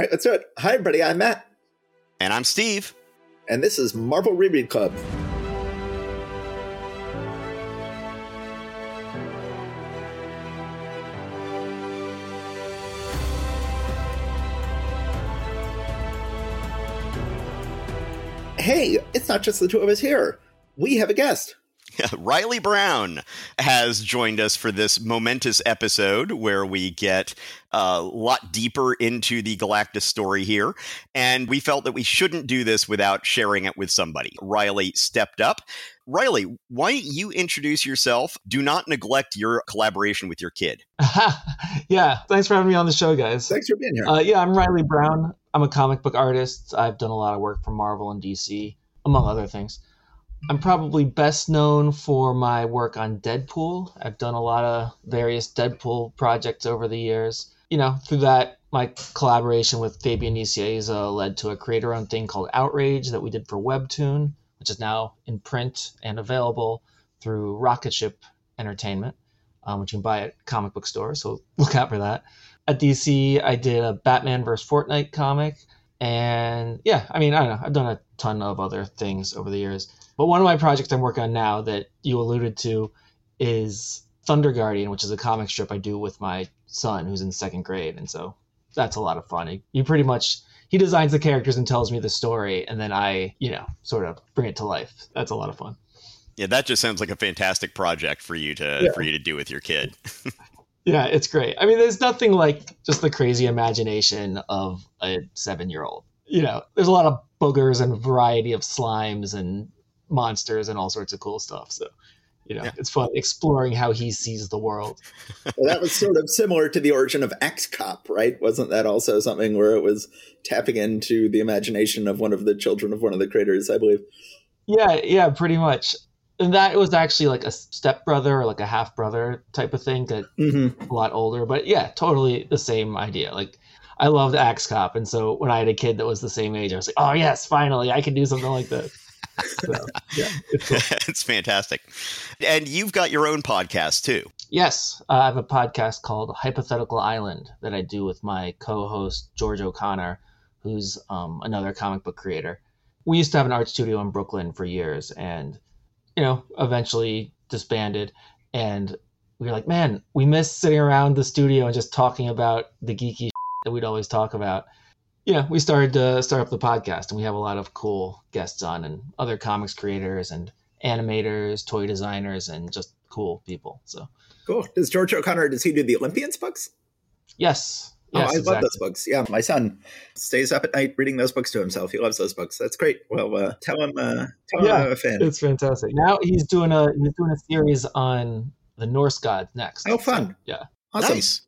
All right, let's do it. Hi, everybody. I'm Matt. And I'm Steve. And this is Marvel Reread Club. Hey, it's not just the two of us here. We have a guest. Riley Brown has joined us for this momentous episode where we get a lot deeper into the Galactus story here. And we felt that we shouldn't do this without sharing it with somebody. Riley stepped up. Riley, why don't you introduce yourself? Do not neglect your collaboration with your kid. yeah, thanks for having me on the show, guys. Thanks for being here. Uh, yeah, I'm Riley Brown. I'm a comic book artist. I've done a lot of work for Marvel and DC, among other things. I'm probably best known for my work on Deadpool. I've done a lot of various Deadpool projects over the years. You know, through that, my collaboration with Fabian Nicieza led to a creator owned thing called Outrage that we did for Webtoon, which is now in print and available through Rocket Ship Entertainment, um, which you can buy at comic book stores. So look out for that. At DC, I did a Batman vs. Fortnite comic. And yeah, I mean, I don't know. I've done a ton of other things over the years. But one of my projects I'm working on now that you alluded to is Thunder Guardian, which is a comic strip I do with my son who's in second grade. And so that's a lot of fun. You pretty much he designs the characters and tells me the story, and then I, you know, sort of bring it to life. That's a lot of fun. Yeah, that just sounds like a fantastic project for you to yeah. for you to do with your kid. yeah, it's great. I mean, there's nothing like just the crazy imagination of a seven year old. You know, there's a lot of boogers and variety of slimes and monsters and all sorts of cool stuff. So, you know, yeah. it's fun exploring how he sees the world. well, that was sort of similar to the origin of Axe Cop, right? Wasn't that also something where it was tapping into the imagination of one of the children of one of the creators, I believe? Yeah, yeah, pretty much. And that was actually like a stepbrother or like a half brother type of thing that mm-hmm. a lot older. But yeah, totally the same idea. Like I loved Axe Cop, and so when I had a kid that was the same age, I was like, "Oh yes, finally, I can do something like this." So, yeah, it's, cool. it's fantastic. And you've got your own podcast too. Yes, uh, I have a podcast called Hypothetical Island that I do with my co-host George O'Connor, who's um, another comic book creator. We used to have an art studio in Brooklyn for years, and you know, eventually disbanded. And we were like, man, we miss sitting around the studio and just talking about the geeky that we'd always talk about yeah, we started to start up the podcast, and we have a lot of cool guests on, and other comics creators, and animators, toy designers, and just cool people. So cool. Does George O'Connor does he do the Olympians books? Yes. Oh, I exactly. love those books. Yeah, my son stays up at night reading those books to himself. He loves those books. That's great. Well, uh, tell him, uh, tell yeah, him I'm a fan. It's fantastic. Now he's doing a he's doing a series on the Norse gods next. Oh, fun! So, yeah, awesome. Nice.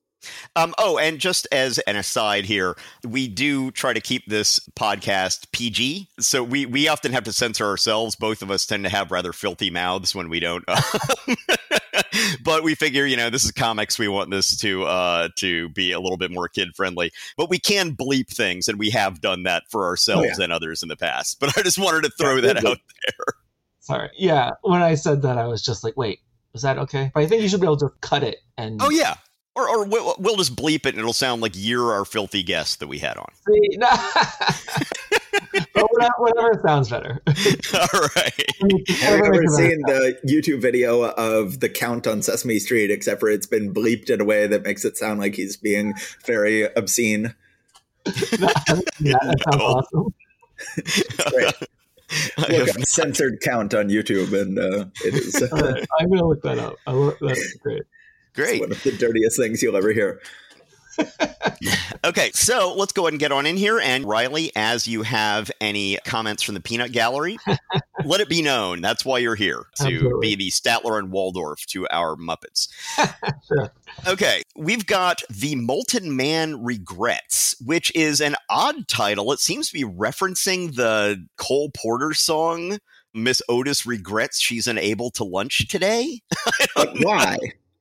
Um, oh, and just as an aside here, we do try to keep this podcast PG. So we, we often have to censor ourselves. Both of us tend to have rather filthy mouths when we don't. but we figure, you know, this is comics. We want this to uh, to be a little bit more kid friendly. But we can bleep things, and we have done that for ourselves oh, yeah. and others in the past. But I just wanted to throw yeah, that out there. Sorry. Yeah. When I said that, I was just like, wait, was that okay? But I think you should be able to cut it and. Oh yeah, or, or we'll, we'll, just bleep it and it'll sound like you're our filthy guest that we had on. See, no. whatever, sounds better. All right. Have you ever seen the YouTube video of the count on Sesame Street, except for it's been bleeped in a way that makes it sound like he's being very obscene? yeah, that sounds no. awesome. Great. Look up censored count on YouTube, and uh, it is. Uh, I'm going to look that up. I, that's great. Great. It's one of the dirtiest things you'll ever hear. okay, so let's go ahead and get on in here. And Riley, as you have any comments from the peanut gallery, let it be known. That's why you're here to Absolutely. be the Statler and Waldorf to our Muppets. sure. Okay, we've got The Molten Man Regrets, which is an odd title. It seems to be referencing the Cole Porter song. Miss Otis regrets she's unable to lunch today. but why?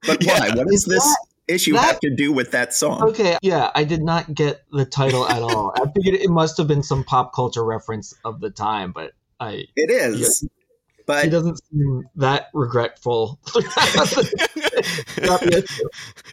But why? Yeah. What does this that, issue that, have to do with that song? Okay, yeah, I did not get the title at all. I figured it must have been some pop culture reference of the time, but I. It is. Yeah. But he doesn't seem that regretful.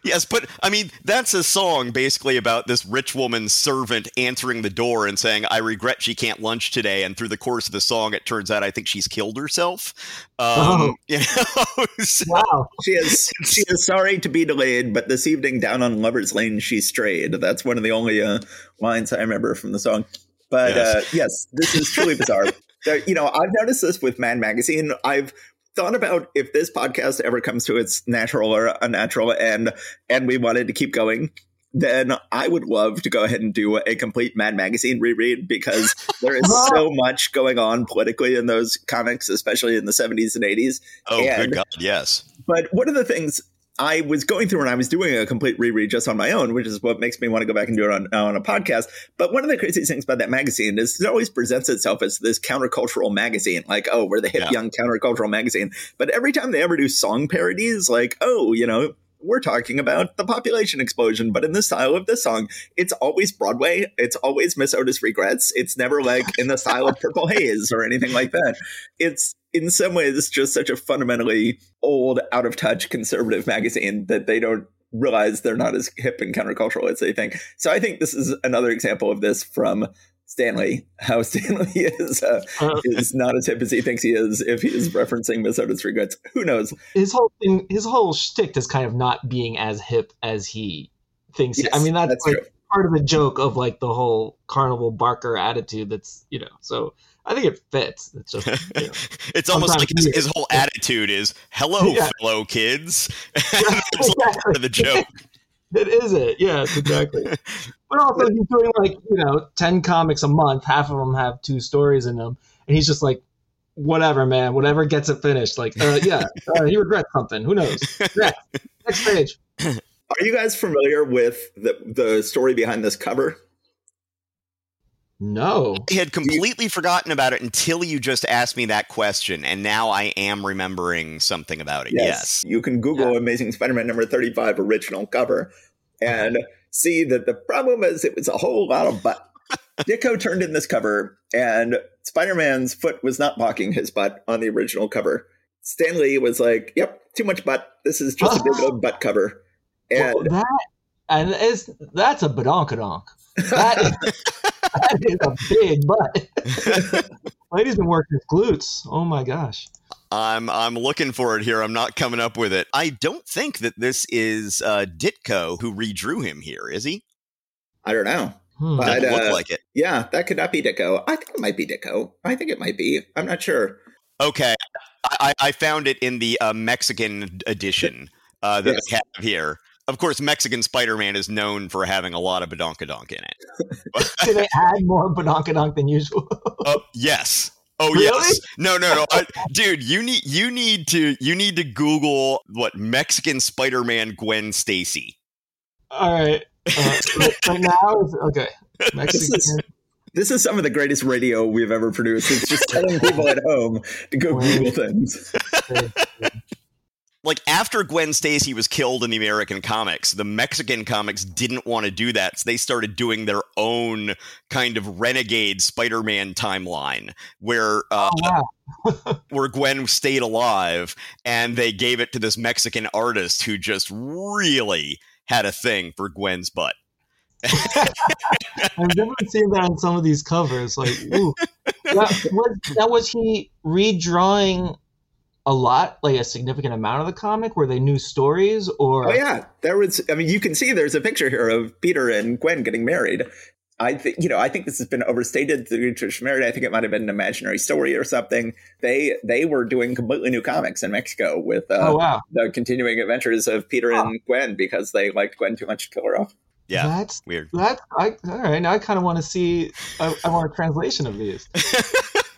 yes, but I mean that's a song basically about this rich woman's servant answering the door and saying, "I regret she can't lunch today." And through the course of the song, it turns out I think she's killed herself. Um, oh. You know, so. wow. She is she is sorry to be delayed, but this evening down on Lovers Lane she strayed. That's one of the only uh, lines I remember from the song. But yes, uh, yes this is truly bizarre. You know, I've noticed this with Mad Magazine. I've thought about if this podcast ever comes to its natural or unnatural end and we wanted to keep going then I would love to go ahead and do a complete Mad Magazine reread because there is so much going on politically in those comics, especially in the 70s and 80s. Oh, and, good God, yes. But one of the things I was going through and I was doing a complete reread just on my own, which is what makes me want to go back and do it on, on a podcast. But one of the craziest things about that magazine is it always presents itself as this countercultural magazine, like, oh, we're the hip, yeah. young countercultural magazine. But every time they ever do song parodies, like, oh, you know, we're talking about the population explosion, but in the style of this song, it's always Broadway. It's always Miss Otis Regrets. It's never like in the style of Purple Haze or anything like that. It's in some ways just such a fundamentally old, out of touch conservative magazine that they don't realize they're not as hip and countercultural as they think. So I think this is another example of this from Stan Lee, how Stan Lee is uh, uh, is not as hip as he thinks he is if he is referencing Miss Otis Regrets. Who knows? His whole thing, his whole shtick is kind of not being as hip as he thinks. Yes, I mean, that's, that's like part of the joke of like the whole Carnival Barker attitude. That's you know, so I think it fits. It's just you know, it's almost like his, his, whole attitude is "Hello, yeah. fellow kids." That's like part of the joke. it is it. Yes, exactly. but also, he's doing like you know ten comics a month. Half of them have two stories in them, and he's just like, whatever, man, whatever gets it finished. Like, uh, yeah, uh, he regrets something. Who knows? Next, next page. Are you guys familiar with the the story behind this cover? No. I had completely forgotten about it until you just asked me that question, and now I am remembering something about it. Yes. yes. You can Google yeah. Amazing Spider Man number 35 original cover and see that the problem is it was a whole lot of butt. Ditko turned in this cover, and Spider Man's foot was not blocking his butt on the original cover. Stan Lee was like, yep, too much butt. This is just a big old butt cover. And well, that and is that's a badonkadonk. That is, that is a big butt. Lady's been working his glutes. Oh my gosh. I'm I'm looking for it here. I'm not coming up with it. I don't think that this is uh, Ditko who redrew him here, is he? I don't know. Hmm. But, Doesn't look uh, like it. Yeah, that could not be Ditko. I think it might be Ditko. I think it might be. I'm not sure. Okay, I, I found it in the uh, Mexican edition uh, that yes. they have here of course, Mexican Spider-Man is known for having a lot of badonkadonk in it. Do they add more badonkadonk than usual? uh, yes. Oh really? yes. No, no, no. Uh, dude, you need you need to you need to Google what Mexican Spider-Man Gwen Stacy. All right. Uh, right now is okay. Mexican. This is, this is some of the greatest radio we've ever produced. It's just telling people at home to go Google things like after Gwen Stacy was killed in the American comics, the Mexican comics didn't want to do that, so they started doing their own kind of renegade Spider-Man timeline where uh, oh, wow. where Gwen stayed alive, and they gave it to this Mexican artist who just really had a thing for Gwen's butt. I've never seen that on some of these covers. Like, ooh, that was, that was he redrawing a lot, like a significant amount of the comic? Were they new stories or? Oh yeah, there was. I mean, you can see there's a picture here of Peter and Gwen getting married. I think you know. I think this has been overstated. The tradition married. I think it might have been an imaginary story or something. They they were doing completely new comics in Mexico with uh, oh, wow. the continuing adventures of Peter oh. and Gwen because they liked Gwen too much to kill her off. Yeah, that's weird. That I all right. Now I kind of want to see. I, I want a translation of these.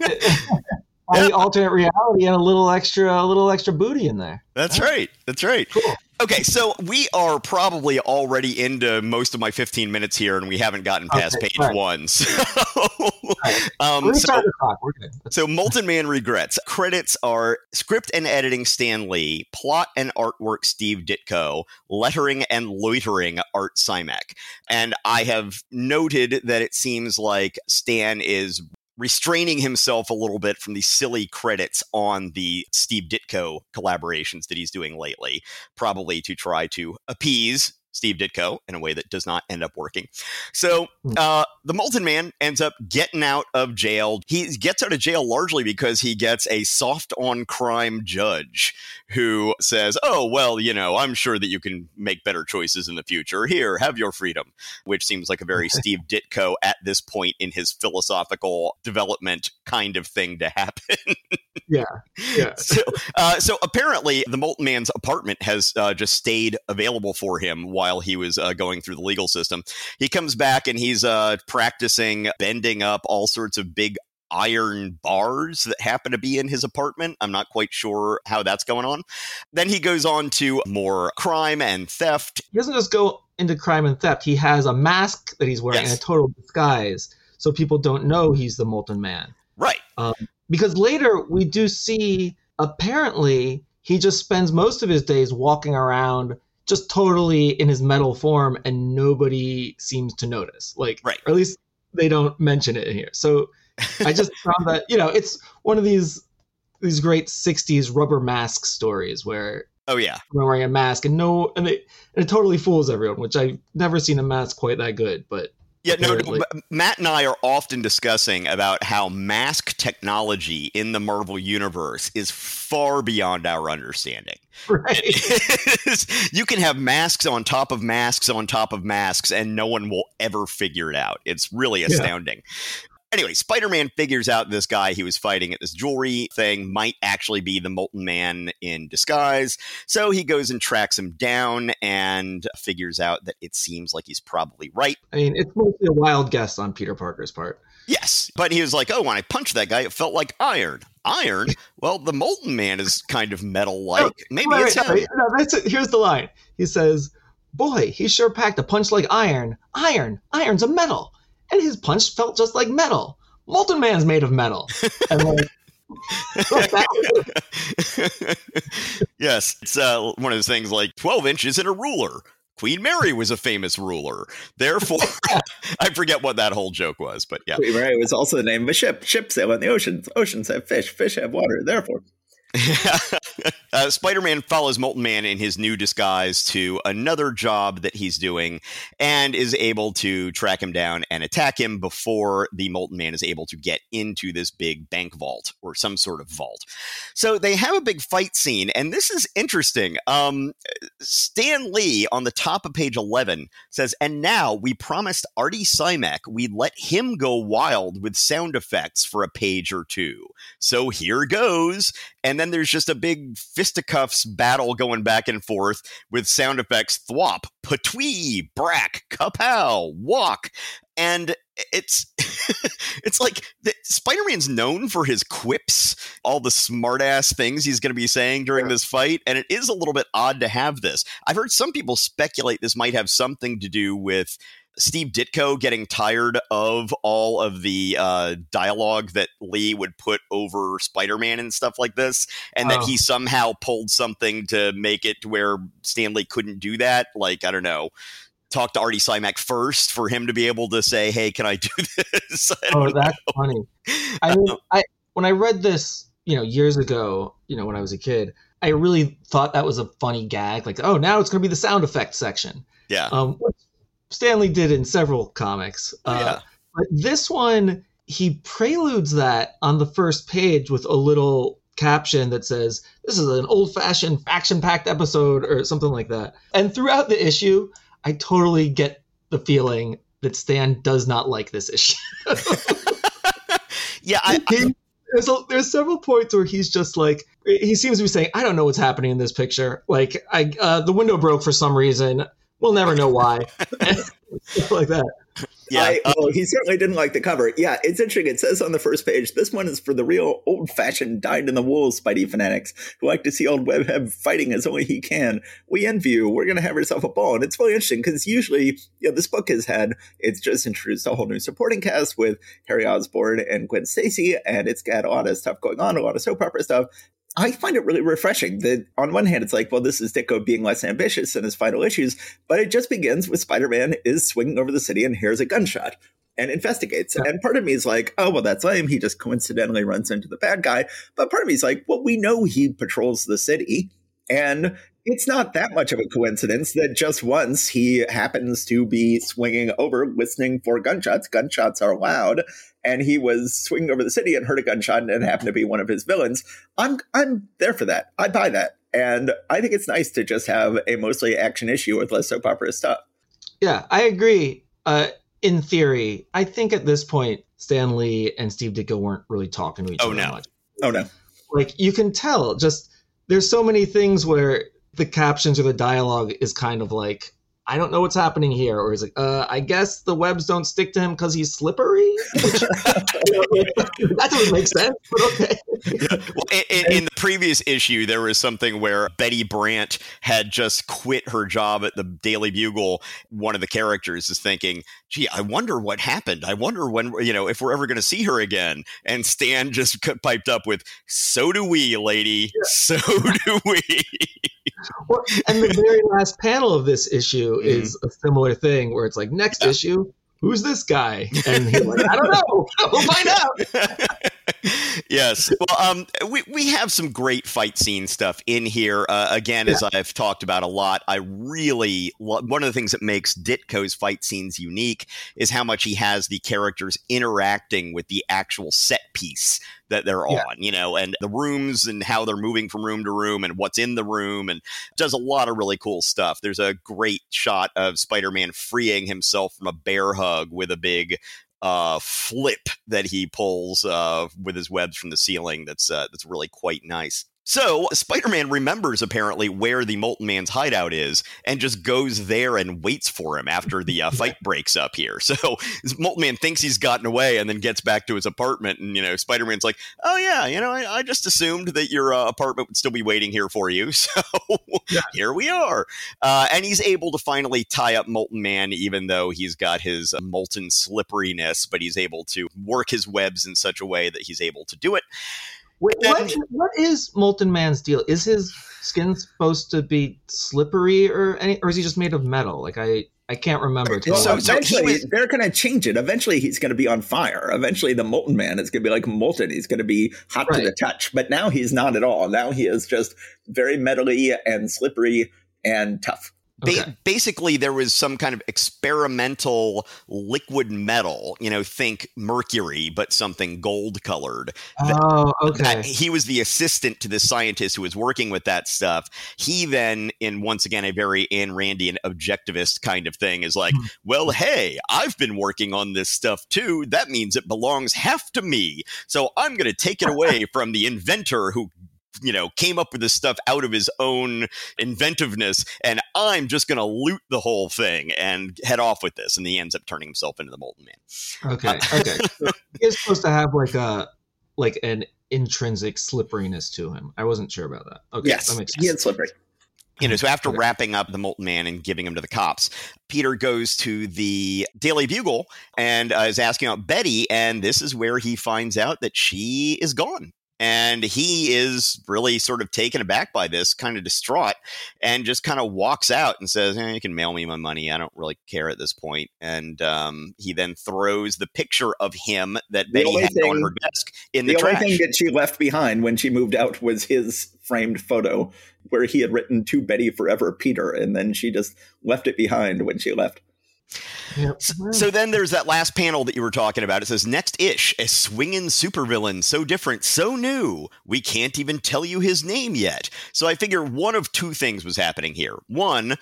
yeah. alternate reality and a little extra a little extra booty in there. That's right. That's right. Cool. Okay, so we are probably already into most of my 15 minutes here, and we haven't gotten past okay, page right. one. So, um, so, so, Molten Man regrets. Credits are script and editing Stan Lee, plot and artwork Steve Ditko, lettering and loitering Art Simek. And I have noted that it seems like Stan is restraining himself a little bit from the silly credits on the Steve Ditko collaborations that he's doing lately, probably to try to appease Steve Ditko in a way that does not end up working. So hmm. uh, the Molten Man ends up getting out of jail. He gets out of jail largely because he gets a soft on crime judge who says, Oh, well, you know, I'm sure that you can make better choices in the future. Here, have your freedom, which seems like a very Steve Ditko at this point in his philosophical development kind of thing to happen. yeah. Yeah. So, uh, so apparently, the Molten Man's apartment has uh, just stayed available for him while he was uh, going through the legal system. He comes back and he's uh, practicing bending up all sorts of big iron bars that happen to be in his apartment. I'm not quite sure how that's going on. Then he goes on to more crime and theft. He doesn't just go into crime and theft, he has a mask that he's wearing yes. a total disguise so people don't know he's the Molten Man. Right. Um, because later we do see apparently he just spends most of his days walking around just totally in his metal form and nobody seems to notice. Like, right. or at least they don't mention it in here. So I just found that, you know, it's one of these these great 60s rubber mask stories where oh yeah wearing a mask and no and, it, and it totally fools everyone which i've never seen a mask quite that good but yeah, no, no, Matt and I are often discussing about how mask technology in the Marvel universe is far beyond our understanding. Right. you can have masks on top of masks on top of masks, and no one will ever figure it out. It's really astounding. Anyway, Spider Man figures out this guy he was fighting at this jewelry thing might actually be the Molten Man in disguise. So he goes and tracks him down and figures out that it seems like he's probably right. I mean, it's mostly a wild guess on Peter Parker's part. Yes, but he was like, "Oh, when I punched that guy, it felt like iron. Iron? Well, the Molten Man is kind of metal-like. No, Maybe wait, it's wait, no, that's it. Here's the line. He says, "Boy, he sure packed a punch like iron. Iron. Iron's a metal." And his punch felt just like metal. Molten Man's made of metal. And like, yes, it's uh, one of those things like 12 inches in a ruler. Queen Mary was a famous ruler. Therefore, I forget what that whole joke was, but yeah. Queen Mary was also the name of a ship. Ships sail in the oceans. Oceans have fish. Fish have water. Therefore. uh, Spider Man follows Molten Man in his new disguise to another job that he's doing and is able to track him down and attack him before the Molten Man is able to get into this big bank vault or some sort of vault. So they have a big fight scene, and this is interesting. Um, Stan Lee on the top of page 11 says, And now we promised Artie Simek we'd let him go wild with sound effects for a page or two. So here goes. And then there's just a big fisticuffs battle going back and forth with sound effects thwop, patwee, brack, kapow, walk. And it's it's like Spider-Man's known for his quips, all the smartass things he's going to be saying during this fight, and it is a little bit odd to have this. I've heard some people speculate this might have something to do with Steve Ditko getting tired of all of the uh, dialogue that Lee would put over Spider Man and stuff like this, and oh. that he somehow pulled something to make it to where Stan Lee couldn't do that. Like, I don't know, talk to Artie Simek first for him to be able to say, "Hey, can I do this?" I oh, that's know. funny. I mean, I when I read this, you know, years ago, you know, when I was a kid, I really thought that was a funny gag. Like, oh, now it's going to be the sound effects section. Yeah. Um, Stan Lee did in several comics. Uh, yeah. But this one, he preludes that on the first page with a little caption that says, This is an old fashioned action packed episode or something like that. And throughout the issue, I totally get the feeling that Stan does not like this issue. yeah, I, I there's a, there's several points where he's just like he seems to be saying, "I don't know what's happening in this picture. Like, I uh, the window broke for some reason. We'll never know why. Stuff like that. Yeah, I, well, he certainly didn't like the cover. Yeah, it's interesting. It says on the first page, this one is for the real old-fashioned, dyed-in-the-wool Spidey fanatics who like to see old Webhead fighting as only he can. We envy you. We're going to have ourselves a ball, and it's really interesting because usually, you know, this book has had it's just introduced a whole new supporting cast with Harry Osborn and Gwen Stacy, and it's got a lot of stuff going on, a lot of soap opera stuff. I find it really refreshing that on one hand, it's like, well, this is Ditko being less ambitious in his final issues, but it just begins with Spider Man is swinging over the city and hears a gunshot. and investigates. Yeah. And part of me is like, oh, well, that's lame. He just coincidentally runs into the bad guy. But part of me is like, well, we know he patrols the city. And it's not that much of a coincidence that just once he happens to be swinging over listening for gunshots. Gunshots are loud. And he was swinging over the city and heard a gunshot and it happened to be one of his villains. I'm I'm there for that. I buy that. And I think it's nice to just have a mostly action issue with less soap opera stuff. Yeah, I agree. Uh, in theory, I think at this point, Stan Lee and Steve Ditko weren't really talking to each oh, other no. much. Oh no! Like you can tell, just there's so many things where the captions or the dialogue is kind of like I don't know what's happening here. Or he's like, uh, I guess the webs don't stick to him because he's slippery. Which, that doesn't make sense, but okay. Well, in, in, the previous issue, there was something where Betty Brant had just quit her job at the Daily Bugle. One of the characters is thinking, gee, I wonder what happened. I wonder when, you know, if we're ever going to see her again. And Stan just piped up with, so do we, lady. Yeah. So do we. Well, and the very last panel of this issue mm-hmm. is a similar thing where it's like next yeah. issue who's this guy and he's like i don't know we'll find out yes. Well, um, we, we have some great fight scene stuff in here. Uh, again, yeah. as I've talked about a lot, I really one of the things that makes Ditko's fight scenes unique is how much he has the characters interacting with the actual set piece that they're yeah. on, you know, and the rooms and how they're moving from room to room and what's in the room and does a lot of really cool stuff. There's a great shot of Spider-Man freeing himself from a bear hug with a big uh, flip that he pulls uh, with his webs from the ceiling. That's uh, that's really quite nice. So Spider Man remembers apparently where the Molten Man's hideout is and just goes there and waits for him after the uh, fight breaks up here. So Molten Man thinks he's gotten away and then gets back to his apartment. And, you know, Spider Man's like, oh, yeah, you know, I, I just assumed that your uh, apartment would still be waiting here for you. So yeah. here we are. Uh, and he's able to finally tie up Molten Man, even though he's got his uh, molten slipperiness, but he's able to work his webs in such a way that he's able to do it. Wait, what what is Molten Man's deal? Is his skin supposed to be slippery or any, or is he just made of metal? Like I I can't remember. So, so eventually was, they're going to change it. Eventually he's going to be on fire. Eventually the Molten Man is going to be like molten. He's going to be hot right. to the touch. But now he's not at all. Now he is just very metally and slippery and tough. Ba- okay. basically, there was some kind of experimental liquid metal, you know, think mercury, but something gold colored. Oh, okay. he was the assistant to the scientist who was working with that stuff. He then, in once again, a very Ayn Randian objectivist kind of thing, is like, mm. well, hey, I've been working on this stuff too. That means it belongs half to me. So I'm going to take it away from the inventor who you know, came up with this stuff out of his own inventiveness, and I'm just going to loot the whole thing and head off with this. And he ends up turning himself into the Molten Man. Okay, uh, okay. So he's supposed to have like a like an intrinsic slipperiness to him. I wasn't sure about that. Okay, yes, that he is slippery. You know, so after wrapping up the Molten Man and giving him to the cops, Peter goes to the Daily Bugle and uh, is asking about Betty, and this is where he finds out that she is gone and he is really sort of taken aback by this, kind of distraught, and just kind of walks out and says, eh, "You can mail me my money. I don't really care at this point." And um, he then throws the picture of him that the Betty had thing, on her desk in the, the trash. only thing that she left behind when she moved out was his framed photo where he had written to Betty forever, Peter, and then she just left it behind when she left. Yep. So, so, then there's that last panel that you were talking about. It says, Next ish, a swinging supervillain, so different, so new, we can't even tell you his name yet. So I figure one of two things was happening here. One,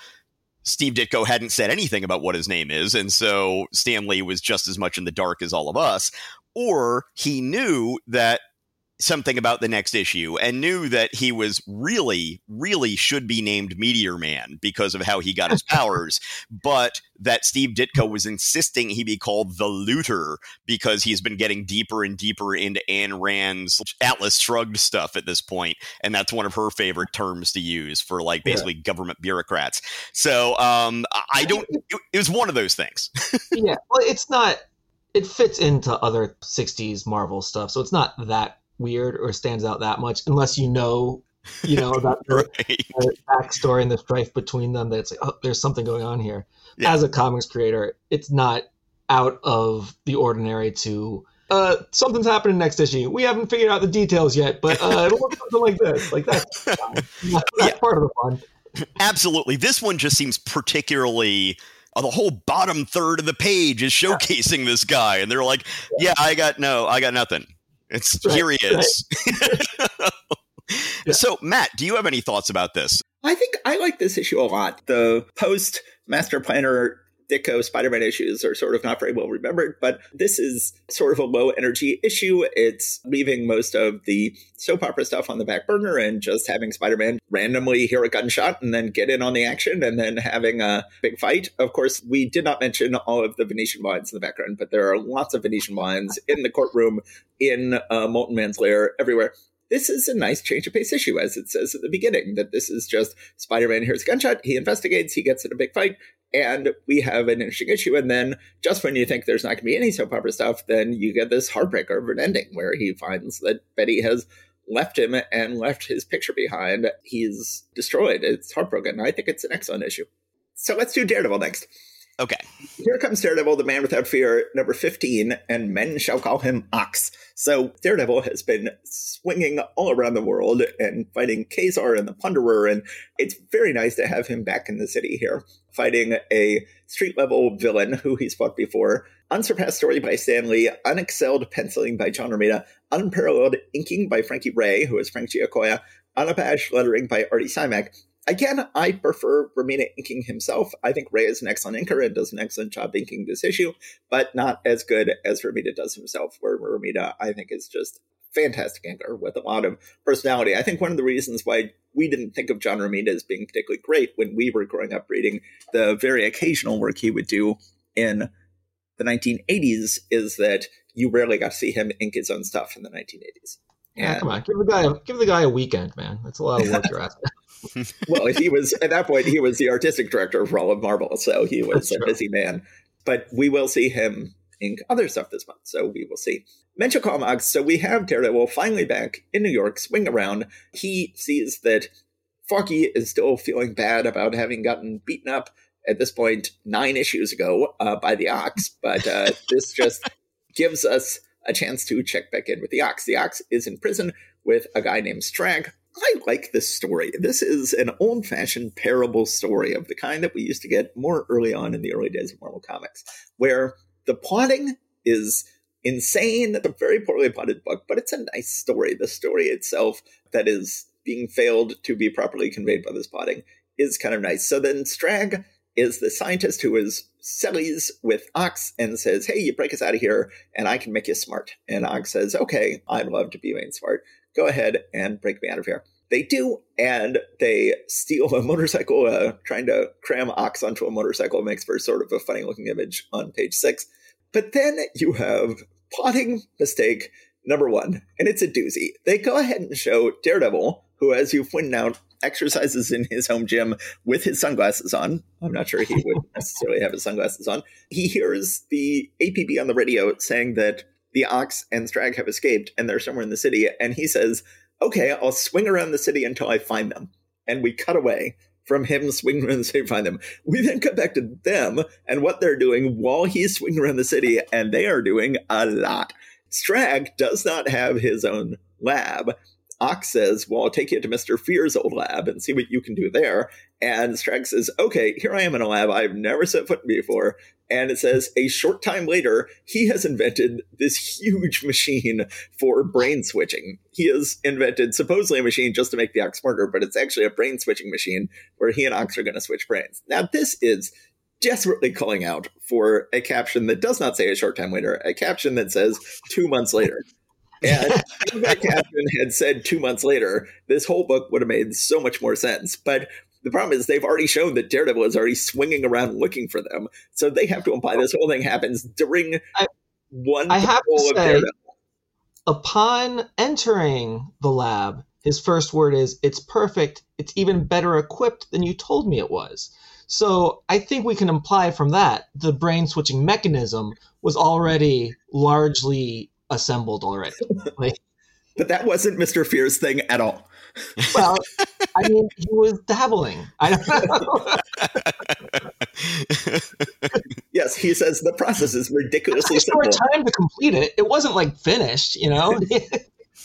Steve Ditko hadn't said anything about what his name is, and so Stan Lee was just as much in the dark as all of us. Or he knew that something about the next issue and knew that he was really, really should be named Meteor Man because of how he got his powers, but that Steve Ditko was insisting he be called the Looter because he's been getting deeper and deeper into Ayn Rand's Atlas Shrugged stuff at this point, and that's one of her favorite terms to use for like basically yeah. government bureaucrats. So um, I don't. It was one of those things. yeah, well, it's not. It fits into other '60s Marvel stuff, so it's not that weird or stands out that much unless you know you know about the, right. the backstory and the strife between them that it's like oh there's something going on here yeah. as a comics creator it's not out of the ordinary to uh, something's happening next issue. We haven't figured out the details yet, but uh, it'll look something like this. Like that's, that's yeah. part of the fun. Absolutely. This one just seems particularly uh, the whole bottom third of the page is showcasing this guy and they're like, "Yeah, I got no, I got nothing." It's right, here he is. Right. yeah. So, Matt, do you have any thoughts about this? I think I like this issue a lot. The post Master Planner Ditko Spider Man issues are sort of not very well remembered, but this is sort of a low energy issue. It's leaving most of the soap opera stuff on the back burner and just having Spider Man randomly hear a gunshot and then get in on the action and then having a big fight. Of course, we did not mention all of the Venetian blinds in the background, but there are lots of Venetian blinds in the courtroom, in uh, Molten Man's Lair, everywhere this is a nice change of pace issue, as it says at the beginning, that this is just Spider Man hears a gunshot, he investigates, he gets in a big fight, and we have an interesting issue. And then just when you think there's not going to be any soap opera stuff, then you get this heartbreaker of an ending where he finds that Betty has left him and left his picture behind. He's destroyed. It's heartbroken. I think it's an excellent issue. So let's do Daredevil next. Okay. Here comes Daredevil, the man without fear, number 15, and men shall call him Ox. So Daredevil has been swinging all around the world and fighting Ka-Zar and the Plunderer, and it's very nice to have him back in the city here, fighting a street level villain who he's fought before. Unsurpassed story by Stan Lee, unexcelled penciling by John Romita, unparalleled inking by Frankie Ray, who is Frank Giacoia, unabashed lettering by Artie Simek, Again, I prefer Romita inking himself. I think Ray is an excellent inker and does an excellent job inking this issue, but not as good as Romita does himself, where Romita, I think, is just fantastic inker with a lot of personality. I think one of the reasons why we didn't think of John Romita as being particularly great when we were growing up reading the very occasional work he would do in the 1980s is that you rarely got to see him ink his own stuff in the 1980s. Yeah, come on, give the guy a, give the guy a weekend, man. That's a lot of work you're asking. well, he was at that point he was the artistic director of of Marvel, so he was That's a true. busy man. But we will see him ink other stuff this month, so we will see. Mention Comics. So we have Daredevil finally back in New York, swing around. He sees that Foggy is still feeling bad about having gotten beaten up at this point nine issues ago uh, by the Ox, but uh, this just gives us a chance to check back in with the Ox. The Ox is in prison with a guy named Strag, I like this story. This is an old fashioned parable story of the kind that we used to get more early on in the early days of Marvel Comics, where the plotting is insane, a very poorly plotted book, but it's a nice story. The story itself that is being failed to be properly conveyed by this plotting is kind of nice. So then Strag is the scientist who is sellies with Ox and says, Hey, you break us out of here and I can make you smart. And Ox says, Okay, I'd love to be made smart go ahead and break me out of here. They do, and they steal a motorcycle, uh, trying to cram Ox onto a motorcycle makes for sort of a funny looking image on page six. But then you have plotting mistake number one, and it's a doozy. They go ahead and show Daredevil, who, as you've pointed out, exercises in his home gym with his sunglasses on. I'm not sure he would necessarily have his sunglasses on. He hears the APB on the radio saying that the ox and Strag have escaped and they're somewhere in the city. And he says, Okay, I'll swing around the city until I find them. And we cut away from him swinging around the city to find them. We then cut back to them and what they're doing while he's swinging around the city, and they are doing a lot. Strag does not have his own lab. Ox says, Well, I'll take you to Mr. Fear's old lab and see what you can do there. And Strag says, Okay, here I am in a lab I've never set foot before. And it says, A short time later, he has invented this huge machine for brain switching. He has invented supposedly a machine just to make the Ox smarter, but it's actually a brain switching machine where he and Ox are going to switch brains. Now, this is desperately calling out for a caption that does not say a short time later, a caption that says two months later. And if that caption had said two months later, this whole book would have made so much more sense. But the problem is they've already shown that Daredevil is already swinging around looking for them, so they have to imply this whole thing happens during I, one. I have to say, upon entering the lab, his first word is, "It's perfect. It's even better equipped than you told me it was." So I think we can imply from that the brain switching mechanism was already largely assembled already. Like, but that wasn't Mr. Fear's thing at all. Well, I mean, he was dabbling. I don't know. yes, he says the process is ridiculously simple. time to complete it. It wasn't like finished, you know.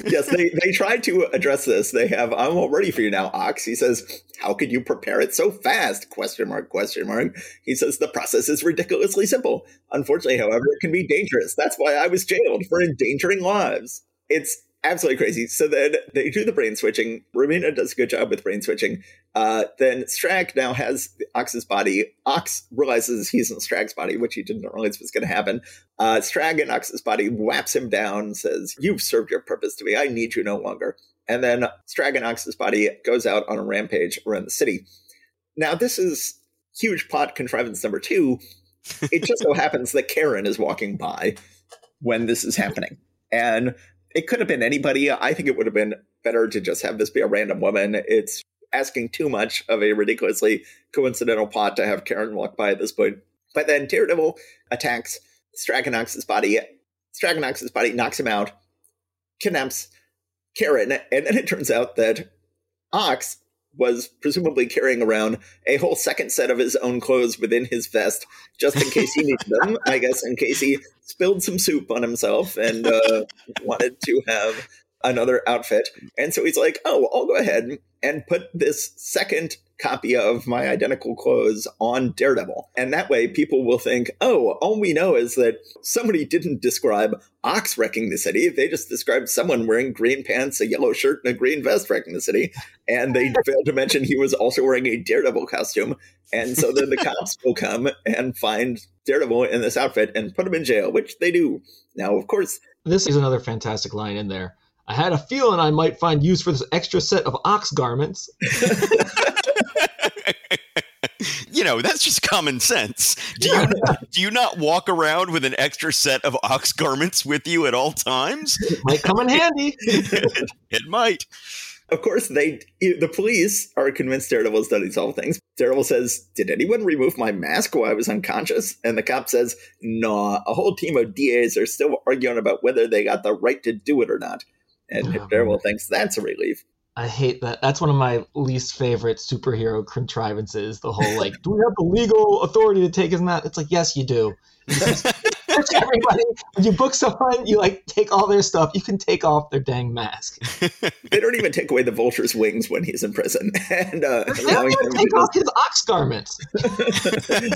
yes, they, they tried to address this. They have, I'm all ready for you now, Ox. He says, How could you prepare it so fast? Question mark, question mark. He says, The process is ridiculously simple. Unfortunately, however, it can be dangerous. That's why I was jailed for endangering lives. It's absolutely crazy. So then they do the brain switching. Romita does a good job with brain switching. Uh, then Strag now has Ox's body. Ox realizes he's in Strag's body, which he didn't realize was going to happen. Uh, Strag in Ox's body whaps him down, says, You've served your purpose to me. I need you no longer. And then Strag in Ox's body goes out on a rampage around the city. Now, this is huge plot contrivance number two. It just so happens that Karen is walking by when this is happening. And it could have been anybody. I think it would have been better to just have this be a random woman. It's asking too much of a ridiculously coincidental plot to have Karen walk by at this point. But then Daredevil attacks Stragonox's body. Stragonox's body knocks him out, kidnaps Karen, and then it turns out that Ox was presumably carrying around a whole second set of his own clothes within his vest, just in case he needed them. I guess in case he spilled some soup on himself and uh, wanted to have another outfit. And so he's like, "Oh, I'll go ahead and put this second copy of my identical clothes on Daredevil. And that way people will think, oh, all we know is that somebody didn't describe Ox wrecking the city. They just described someone wearing green pants, a yellow shirt, and a green vest wrecking the city. And they failed to mention he was also wearing a Daredevil costume. And so then the cops will come and find Daredevil in this outfit and put him in jail, which they do. Now, of course. This is another fantastic line in there. I had a feeling I might find use for this extra set of ox garments. you know, that's just common sense. Do you do you not walk around with an extra set of ox garments with you at all times? It might come in handy. it might. Of course, they the police are convinced Daredevil's done these awful things. Daredevil says, "Did anyone remove my mask while I was unconscious?" And the cop says, "Nah, a whole team of DAs are still arguing about whether they got the right to do it or not." And oh, Daredevil thinks that's a relief. I hate that. That's one of my least favorite superhero contrivances. The whole like, do we have the legal authority to take his mask? It's like, yes, you do. Everybody. When you book someone, you like take all their stuff. You can take off their dang mask. they don't even take away the vulture's wings when he's in prison, and uh, they don't even take off his ox garments.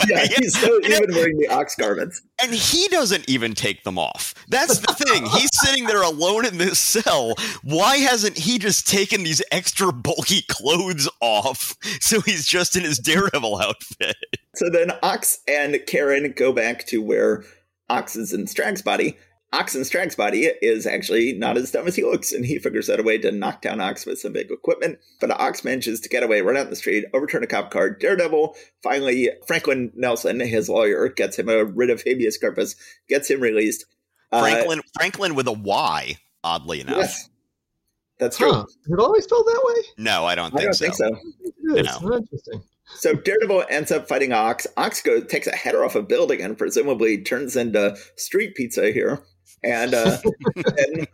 yeah, he's still even wearing the ox garments, and he doesn't even take them off. That's the thing. He's sitting there alone in this cell. Why hasn't he just taken these extra bulky clothes off so he's just in his Daredevil outfit? So then Ox and Karen go back to where Ox is in Strag's body. Ox in Strag's body is actually not as dumb as he looks, and he figures out a way to knock down Ox with some big equipment. But Ox manages to get away, run out the street, overturn a cop car. Daredevil, finally, Franklin Nelson, his lawyer, gets him a writ of habeas corpus, gets him released. Uh, Franklin, uh, Franklin with a Y, oddly enough. Yes, that's true. Huh. Is it always spelled that way? No, I don't think I don't so. Think so. It is. No. Interesting. So Daredevil ends up fighting Ox. Ox goes takes a header off a building and presumably turns into street pizza here. And uh, then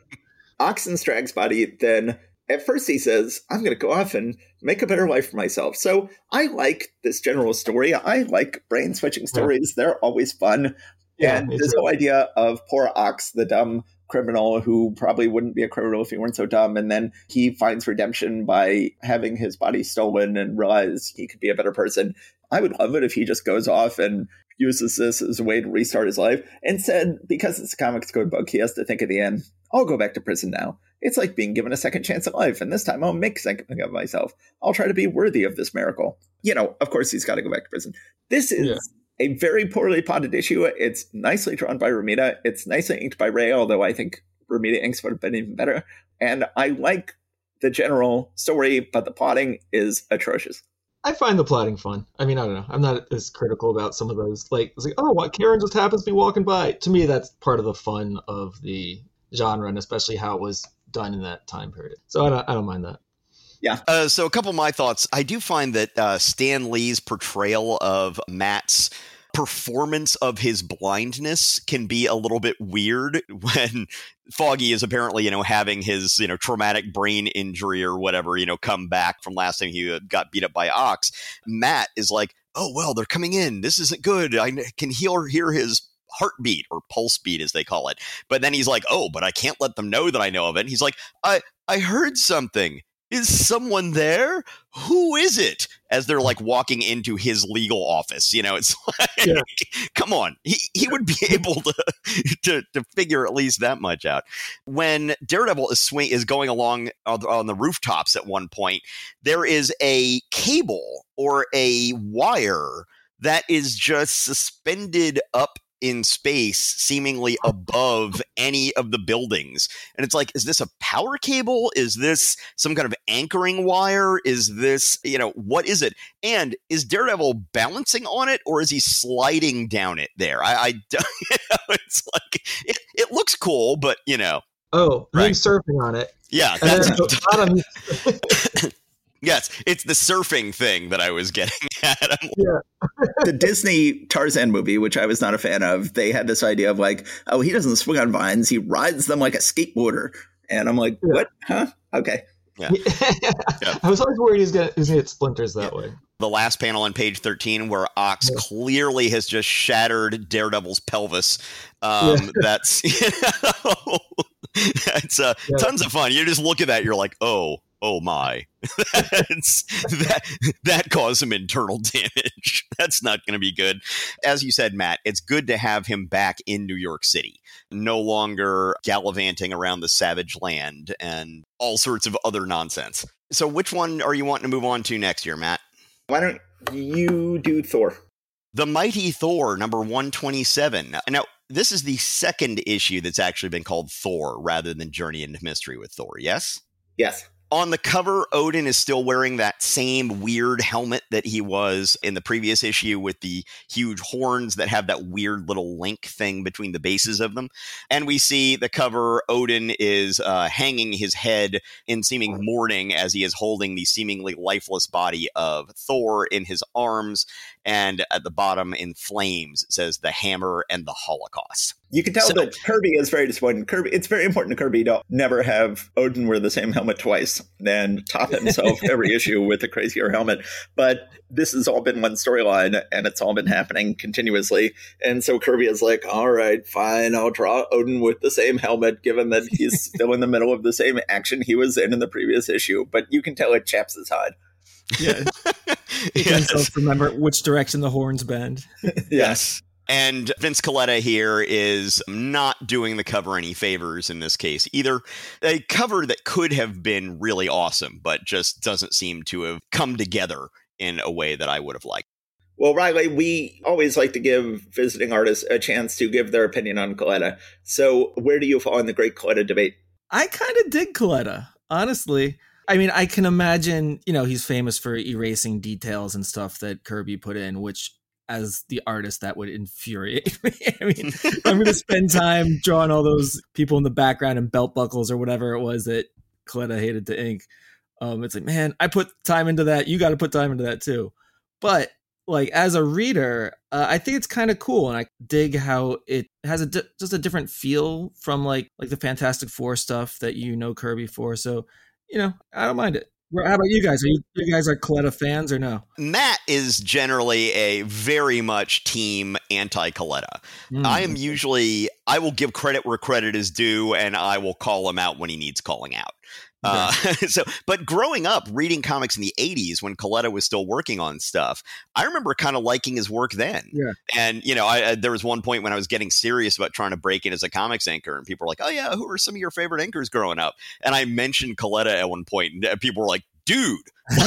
Ox and Strag's body then at first he says, I'm going to go off and make a better life for myself. So I like this general story. I like brain switching stories. Yeah. They're always fun. Yeah, and this whole idea of poor Ox, the dumb criminal who probably wouldn't be a criminal if he weren't so dumb. And then he finds redemption by having his body stolen and realize he could be a better person. I would love it if he just goes off and uses this as a way to restart his life. Instead, because it's a comics code book, he has to think at the end, I'll go back to prison now. It's like being given a second chance at life, and this time I'll make something of myself. I'll try to be worthy of this miracle. You know, of course, he's got to go back to prison. This is yeah a very poorly potted issue. It's nicely drawn by Romita. It's nicely inked by Ray, although I think Romita inks would have been even better. And I like the general story, but the plotting is atrocious. I find the plotting fun. I mean, I don't know. I'm not as critical about some of those. Like, it's like, oh, what Karen just happens to be walking by. To me, that's part of the fun of the genre, and especially how it was done in that time period. So I don't, I don't mind that. Yeah. Uh, so a couple of my thoughts. I do find that uh, Stan Lee's portrayal of Matt's performance of his blindness can be a little bit weird when Foggy is apparently, you know, having his, you know, traumatic brain injury or whatever, you know, come back from last time he got beat up by Ox. Matt is like, oh well, they're coming in. This isn't good. I can hear hear his heartbeat or pulse beat as they call it. But then he's like, "Oh, but I can't let them know that I know of it." And he's like, "I I heard something is someone there? Who is it? As they're like walking into his legal office, you know, it's like, yeah. come on, he, he would be able to, to to figure at least that much out. When Daredevil is swing is going along on the rooftops at one point, there is a cable or a wire that is just suspended up in space, seemingly above any of the buildings. And it's like, is this a power cable? Is this some kind of anchoring wire? Is this, you know, what is it? And is Daredevil balancing on it or is he sliding down it there? I, I don't, you know, it's like, it, it looks cool, but, you know. Oh, right. he's surfing on it. Yeah. That's, bottom, Yes, it's the surfing thing that I was getting at. yeah. the Disney Tarzan movie, which I was not a fan of, they had this idea of like, oh, he doesn't swing on vines, he rides them like a skateboarder. And I'm like, what? Huh? Okay. Yeah. yeah. I was always worried he's gonna, he's gonna hit splinters that yeah. way. The last panel on page 13, where Ox yeah. clearly has just shattered Daredevil's pelvis. Um, That's, you know, it's uh, tons of fun. You just look at that, you're like, oh, oh my, that that caused some internal damage. That's not going to be good. As you said, Matt, it's good to have him back in New York City, no longer gallivanting around the savage land and all sorts of other nonsense. So, which one are you wanting to move on to next year, Matt? Why don't you do Thor? The Mighty Thor, number 127. Now, this is the second issue that's actually been called Thor rather than Journey into Mystery with Thor, yes? Yes on the cover, Odin is still wearing that same weird helmet that he was in the previous issue with the huge horns that have that weird little link thing between the bases of them. And we see the cover, Odin is uh, hanging his head in seeming mourning as he is holding the seemingly lifeless body of Thor in his arms. And at the bottom, in flames, it says the hammer and the Holocaust. You can tell so, that Kirby is very disappointed. Kirby, it's very important to Kirby to never have Odin wear the same helmet twice and top himself every issue with a crazier helmet. But this has all been one storyline, and it's all been happening continuously. And so Kirby is like, "All right, fine, I'll draw Odin with the same helmet, given that he's still in the middle of the same action he was in in the previous issue." But you can tell it chaps his hide. Yeah, he yes. remember which direction the horns bend. yes. And Vince Colletta here is not doing the cover any favors in this case. Either a cover that could have been really awesome, but just doesn't seem to have come together in a way that I would have liked. Well, Riley, we always like to give visiting artists a chance to give their opinion on Colletta. So, where do you fall in the great Colletta debate? I kind of dig Colletta, honestly. I mean, I can imagine, you know, he's famous for erasing details and stuff that Kirby put in, which as the artist that would infuriate me. I mean, I'm going to spend time drawing all those people in the background and belt buckles or whatever it was that Colletta hated to ink. Um, it's like, man, I put time into that. You got to put time into that too. But like as a reader, uh, I think it's kind of cool, and I dig how it has a di- just a different feel from like like the Fantastic Four stuff that you know Kirby for. So you know, I don't mind it. How about you guys? Are you, you guys are Colletta fans or no? Matt is generally a very much team anti Colletta. Mm. I am usually I will give credit where credit is due, and I will call him out when he needs calling out. Uh, so, but growing up reading comics in the 80s when Colletta was still working on stuff, I remember kind of liking his work then. Yeah. And, you know, I, I, there was one point when I was getting serious about trying to break in as a comics inker, and people were like, oh, yeah, who are some of your favorite inkers growing up? And I mentioned Colletta at one point, and people were like, dude.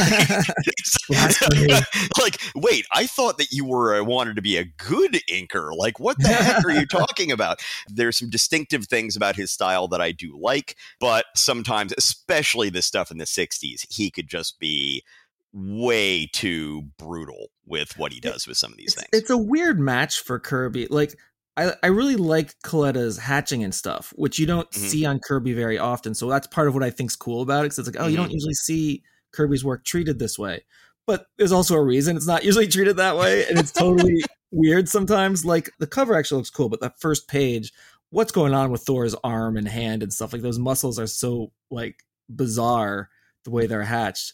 like, wait, I thought that you were uh, wanted to be a good inker. Like, what the heck are you talking about? There's some distinctive things about his style that I do like, but sometimes, especially the stuff in the 60s, he could just be way too brutal with what he does with some of these it's, things. It's a weird match for Kirby. Like, I, I really like Colletta's hatching and stuff, which you don't mm-hmm. see on Kirby very often. So that's part of what I think's cool about it. Because it's like, oh, mm-hmm. you don't mm-hmm. usually see Kirby's work treated this way. But there's also a reason it's not usually treated that way, and it's totally weird sometimes. Like the cover actually looks cool, but that first page, what's going on with Thor's arm and hand and stuff like those muscles are so like bizarre the way they're hatched.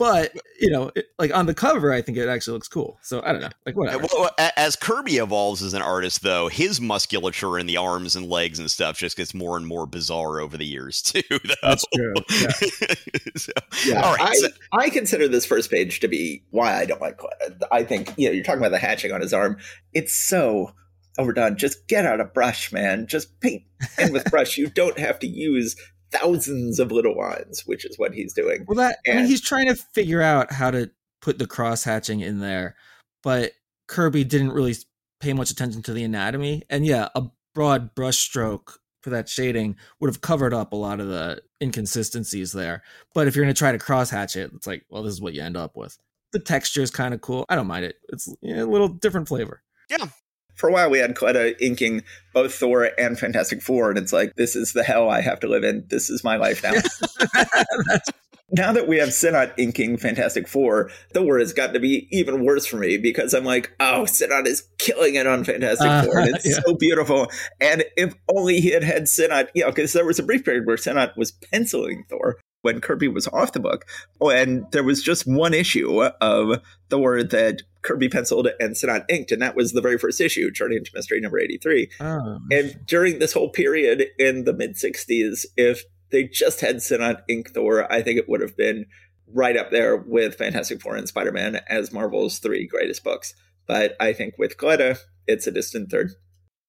But you know, it, like on the cover, I think it actually looks cool. So I don't know, like whatever. Well, as Kirby evolves as an artist, though, his musculature in the arms and legs and stuff just gets more and more bizarre over the years too. Though. That's true. Yeah. so, yeah. All right. I, so, I consider this first page to be why I don't like. I think you know you're talking about the hatching on his arm. It's so overdone. Just get out a brush, man. Just paint in with brush. You don't have to use thousands of little lines, which is what he's doing. Well, that and, I mean, he's trying to figure out how to put the cross hatching in there, but Kirby didn't really pay much attention to the anatomy. And yeah, a broad brushstroke for that shading would have covered up a lot of the inconsistencies there. But if you're going to try to cross hatch it, it's like, well, this is what you end up with. The texture is kind of cool. I don't mind it. It's you know, a little different flavor. Yeah, for a while we had Colletta inking both Thor and Fantastic Four, and it's like this is the hell I have to live in. This is my life now. now that we have Sinnott inking Fantastic Four, Thor has got to be even worse for me because I'm like, oh, Sinnott is killing it on Fantastic uh, Four. And it's yeah. so beautiful. And if only he had had Sinnott, you know, because there was a brief period where Sinnott was penciling Thor when Kirby was off the book. Oh, and there was just one issue of Thor that Kirby penciled and Sinnott inked, and that was the very first issue, Journey into Mystery number 83. Oh. And during this whole period in the mid 60s, if they just had Sinnott ink Thor, I think it would have been right up there with Fantastic Four and Spider Man as Marvel's three greatest books. But I think with Colletta, it's a distant third.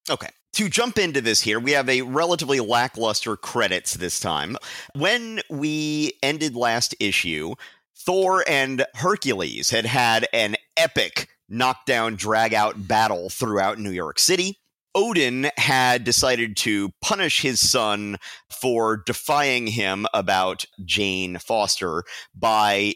Okay. To jump into this here, we have a relatively lackluster credits this time. When we ended last issue, Thor and Hercules had had an epic knockdown, drag out battle throughout New York City. Odin had decided to punish his son for defying him about Jane Foster by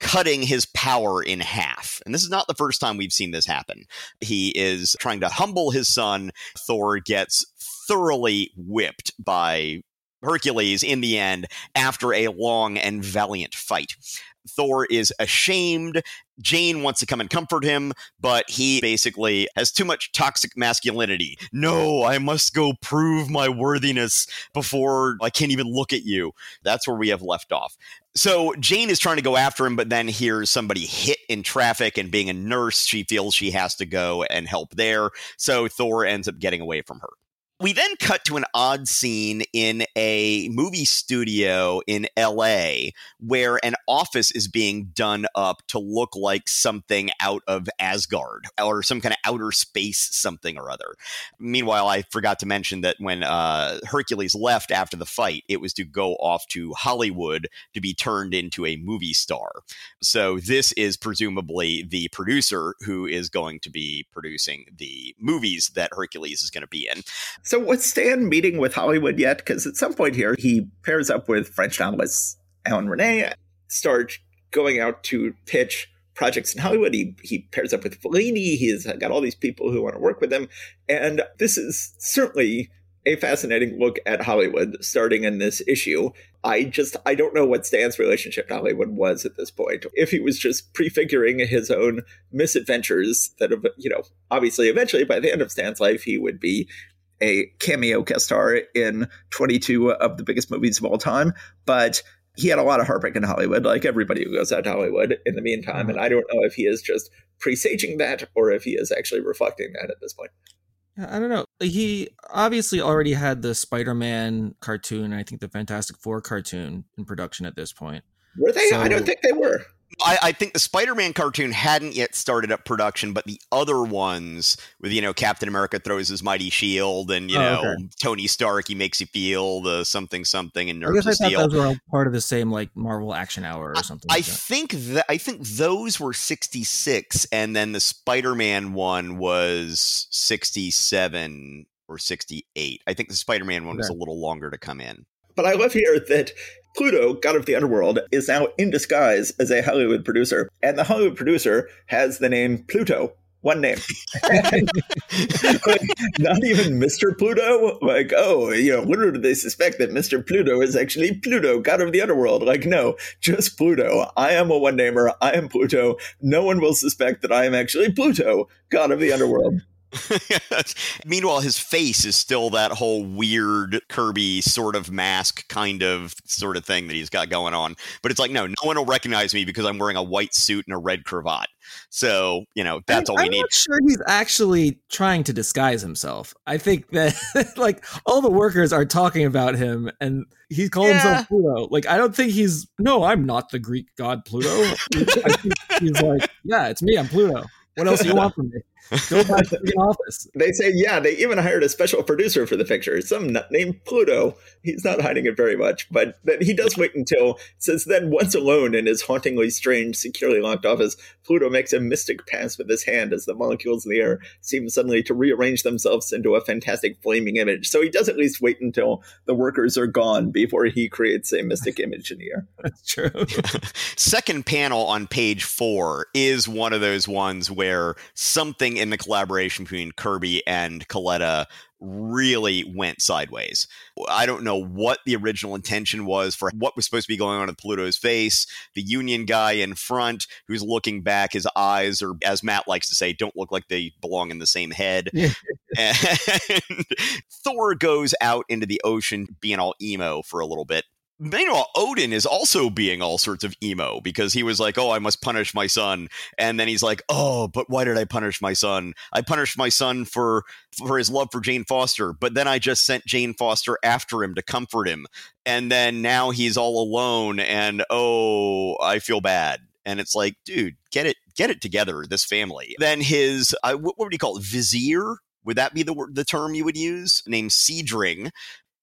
cutting his power in half. And this is not the first time we've seen this happen. He is trying to humble his son. Thor gets thoroughly whipped by Hercules in the end after a long and valiant fight. Thor is ashamed. Jane wants to come and comfort him, but he basically has too much toxic masculinity. No, I must go prove my worthiness before I can't even look at you. That's where we have left off. So Jane is trying to go after him, but then hears somebody hit in traffic, and being a nurse, she feels she has to go and help there. So Thor ends up getting away from her. We then cut to an odd scene in a movie studio in LA where an office is being done up to look like something out of Asgard or some kind of outer space something or other. Meanwhile, I forgot to mention that when uh, Hercules left after the fight, it was to go off to Hollywood to be turned into a movie star. So this is presumably the producer who is going to be producing the movies that Hercules is going to be in. So was Stan meeting with Hollywood yet? Because at some point here, he pairs up with French novelist Alain Resnais, starts going out to pitch projects in Hollywood. He, he pairs up with Fellini. He's got all these people who want to work with him. And this is certainly a fascinating look at Hollywood starting in this issue. I just I don't know what Stan's relationship to Hollywood was at this point. If he was just prefiguring his own misadventures that have, you know, obviously eventually by the end of Stan's life he would be a cameo guest star in 22 of the biggest movies of all time, but he had a lot of heartbreak in Hollywood, like everybody who goes out to Hollywood in the meantime. And I don't know if he is just presaging that or if he is actually reflecting that at this point. I don't know. He obviously already had the Spider Man cartoon, I think the Fantastic Four cartoon in production at this point. Were they? So, I don't think they were. I, I, think the Spider-Man cartoon hadn't yet started up production, but the other ones with you know Captain America throws his mighty shield, and you oh, know okay. Tony Stark he makes you feel the something something, and nerves I guess I thought those were all part of the same like Marvel Action Hour or something. I, like I think that I think those were sixty six, and then the Spider-Man one was sixty seven or sixty eight. I think the Spider-Man one okay. was a little longer to come in. But I love here that Pluto, god of the underworld, is now in disguise as a Hollywood producer, and the Hollywood producer has the name Pluto. One name. not even Mr. Pluto. Like, oh, you know, little do they suspect that Mr. Pluto is actually Pluto, god of the underworld. Like, no, just Pluto. I am a one namer. I am Pluto. No one will suspect that I am actually Pluto, god of the underworld. Meanwhile, his face is still that whole weird Kirby sort of mask kind of sort of thing that he's got going on. But it's like, no, no one will recognize me because I'm wearing a white suit and a red cravat. So, you know, that's I, all we I'm need. I'm not sure he's actually trying to disguise himself. I think that like all the workers are talking about him and he calls yeah. himself Pluto. Like I don't think he's no, I'm not the Greek god Pluto. he's like, yeah, it's me, I'm Pluto. What else do you want from me? Go back to the office. They say, yeah, they even hired a special producer for the picture, some nut named Pluto. He's not hiding it very much, but he does wait until, since then, once alone in his hauntingly strange, securely locked office, Pluto makes a mystic pass with his hand as the molecules in the air seem suddenly to rearrange themselves into a fantastic flaming image. So he does at least wait until the workers are gone before he creates a mystic image in the air. That's true. Second panel on page four is one of those ones where something in the collaboration between Kirby and Colletta really went sideways. I don't know what the original intention was for what was supposed to be going on with Pluto's face. The Union guy in front who's looking back, his eyes are, as Matt likes to say, don't look like they belong in the same head. and Thor goes out into the ocean being all emo for a little bit. Meanwhile, Odin is also being all sorts of emo because he was like, "Oh, I must punish my son," and then he's like, "Oh, but why did I punish my son? I punished my son for for his love for Jane Foster, but then I just sent Jane Foster after him to comfort him, and then now he's all alone, and oh, I feel bad." And it's like, dude, get it, get it together. This family. Then his, uh, what, would you call it? Vizier would that be the word, the term you would use? Named Seidring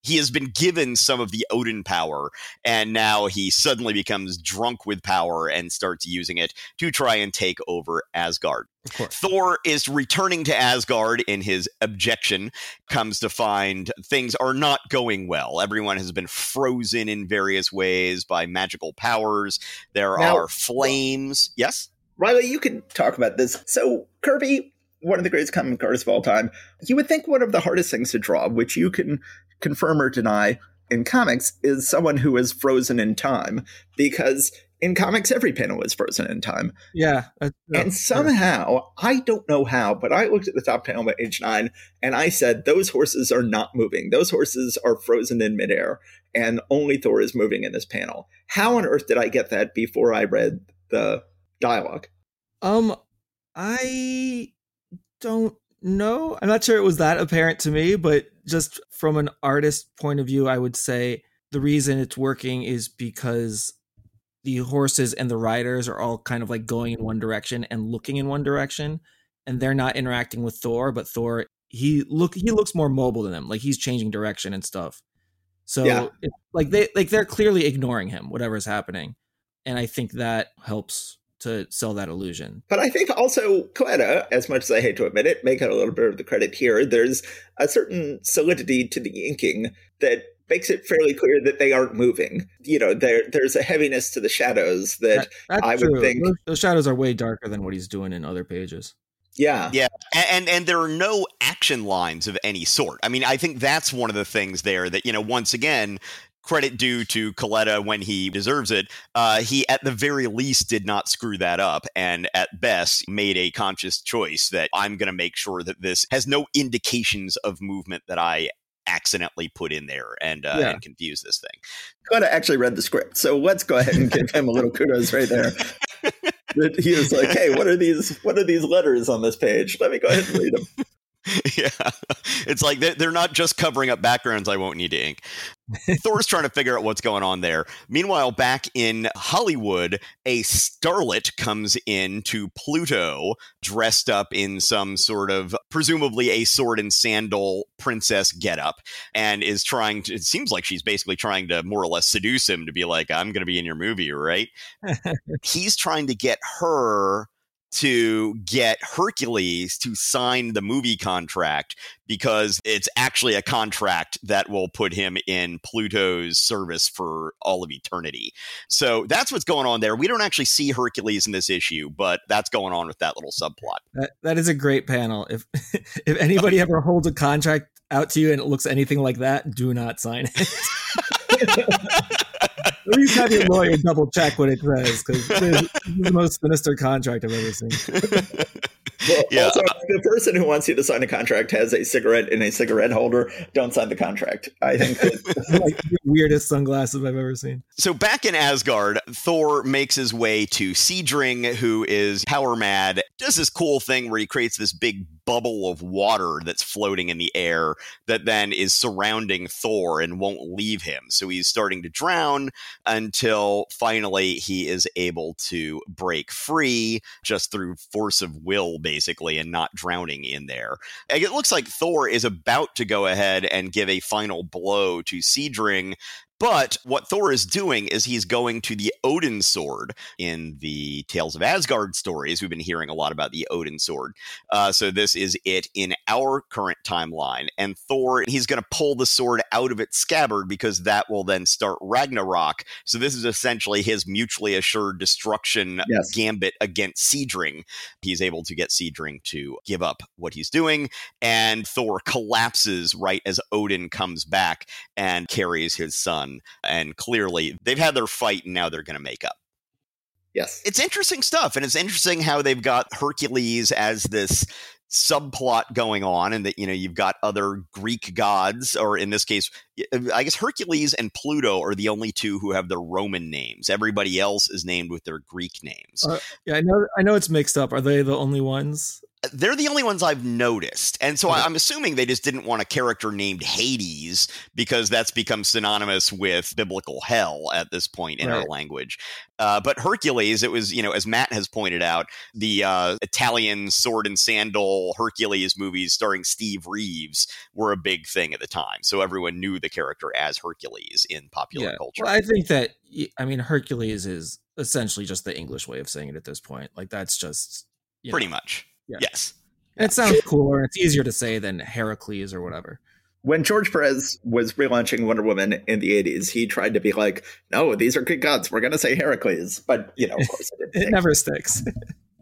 he has been given some of the Odin power, and now he suddenly becomes drunk with power and starts using it to try and take over Asgard. Thor is returning to Asgard in his objection, comes to find things are not going well. Everyone has been frozen in various ways by magical powers. There now, are flames. Yes? Riley, you can talk about this. So, Kirby, one of the greatest comic artists of all time, you would think one of the hardest things to draw, which you can confirm or deny in comics, is someone who is frozen in time because in comics every panel is frozen in time. Yeah. Uh, and somehow, I don't know how, but I looked at the top panel at age nine and I said, those horses are not moving. Those horses are frozen in midair and only Thor is moving in this panel. How on earth did I get that before I read the dialogue? Um, I don't know. I'm not sure it was that apparent to me, but just from an artist point of view, I would say the reason it's working is because the horses and the riders are all kind of like going in one direction and looking in one direction and they're not interacting with Thor, but Thor he look he looks more mobile than them. Like he's changing direction and stuff. So yeah. it, like they like they're clearly ignoring him, whatever's happening. And I think that helps to sell that illusion. But I think also Colletta, as much as I hate to admit it, make it a little bit of the credit here. There's a certain solidity to the inking that makes it fairly clear that they aren't moving. You know, there there's a heaviness to the shadows that, that I would true. think those, those shadows are way darker than what he's doing in other pages. Yeah. Yeah. And and there are no action lines of any sort. I mean, I think that's one of the things there that, you know, once again, credit due to Colletta when he deserves it. Uh, he, at the very least, did not screw that up, and at best, made a conscious choice that I'm going to make sure that this has no indications of movement that I accidentally put in there and, uh, yeah. and confuse this thing. Colletta actually read the script, so let's go ahead and give him a little kudos right there. he was like, "Hey, what are these? What are these letters on this page? Let me go ahead and read them." yeah, it's like they're not just covering up backgrounds I won't need to ink. Thor's trying to figure out what's going on there. Meanwhile, back in Hollywood, a starlet comes in to Pluto dressed up in some sort of presumably a sword and sandal princess getup and is trying to, it seems like she's basically trying to more or less seduce him to be like, I'm going to be in your movie, right? He's trying to get her to get Hercules to sign the movie contract because it's actually a contract that will put him in Pluto's service for all of eternity. So that's what's going on there. We don't actually see Hercules in this issue, but that's going on with that little subplot. That, that is a great panel. If if anybody ever holds a contract out to you and it looks anything like that, do not sign it. At least have your lawyer double check what it says because it's the most sinister contract I've ever seen. Well, yeah. Also, uh, the person who wants you to sign a contract has a cigarette in a cigarette holder. Don't sign the contract. I think that, like the weirdest sunglasses I've ever seen. So back in Asgard, Thor makes his way to Seidring, who is power mad. Does this cool thing where he creates this big bubble of water that's floating in the air that then is surrounding Thor and won't leave him. So he's starting to drown until finally he is able to break free just through force of will, basically, and not drowning in there. And it looks like Thor is about to go ahead and give a final blow to Seidring but what Thor is doing is he's going to the Odin sword in the Tales of Asgard stories. We've been hearing a lot about the Odin sword. Uh, so this is it in our current timeline. And Thor, he's going to pull the sword out of its scabbard because that will then start Ragnarok. So this is essentially his mutually assured destruction yes. gambit against Seidring. He's able to get Seidring to give up what he's doing. And Thor collapses right as Odin comes back and carries his son and clearly they've had their fight and now they're going to make up. Yes. It's interesting stuff. And it's interesting how they've got Hercules as this subplot going on and that you know you've got other greek gods or in this case i guess hercules and pluto are the only two who have their roman names everybody else is named with their greek names uh, yeah i know i know it's mixed up are they the only ones they're the only ones I've noticed. And so I'm assuming they just didn't want a character named Hades because that's become synonymous with biblical hell at this point in right. our language. Uh, but Hercules, it was, you know, as Matt has pointed out, the uh, Italian sword and sandal Hercules movies starring Steve Reeves were a big thing at the time. So everyone knew the character as Hercules in popular yeah. culture. Well, I think that, I mean, Hercules is essentially just the English way of saying it at this point. Like, that's just. Pretty know. much. Yeah. Yes. It sounds cooler. It's easier to say than Heracles or whatever. When George Perez was relaunching Wonder Woman in the 80s, he tried to be like, no, these are good gods. We're going to say Heracles. But, you know, of course, it, it never sticks.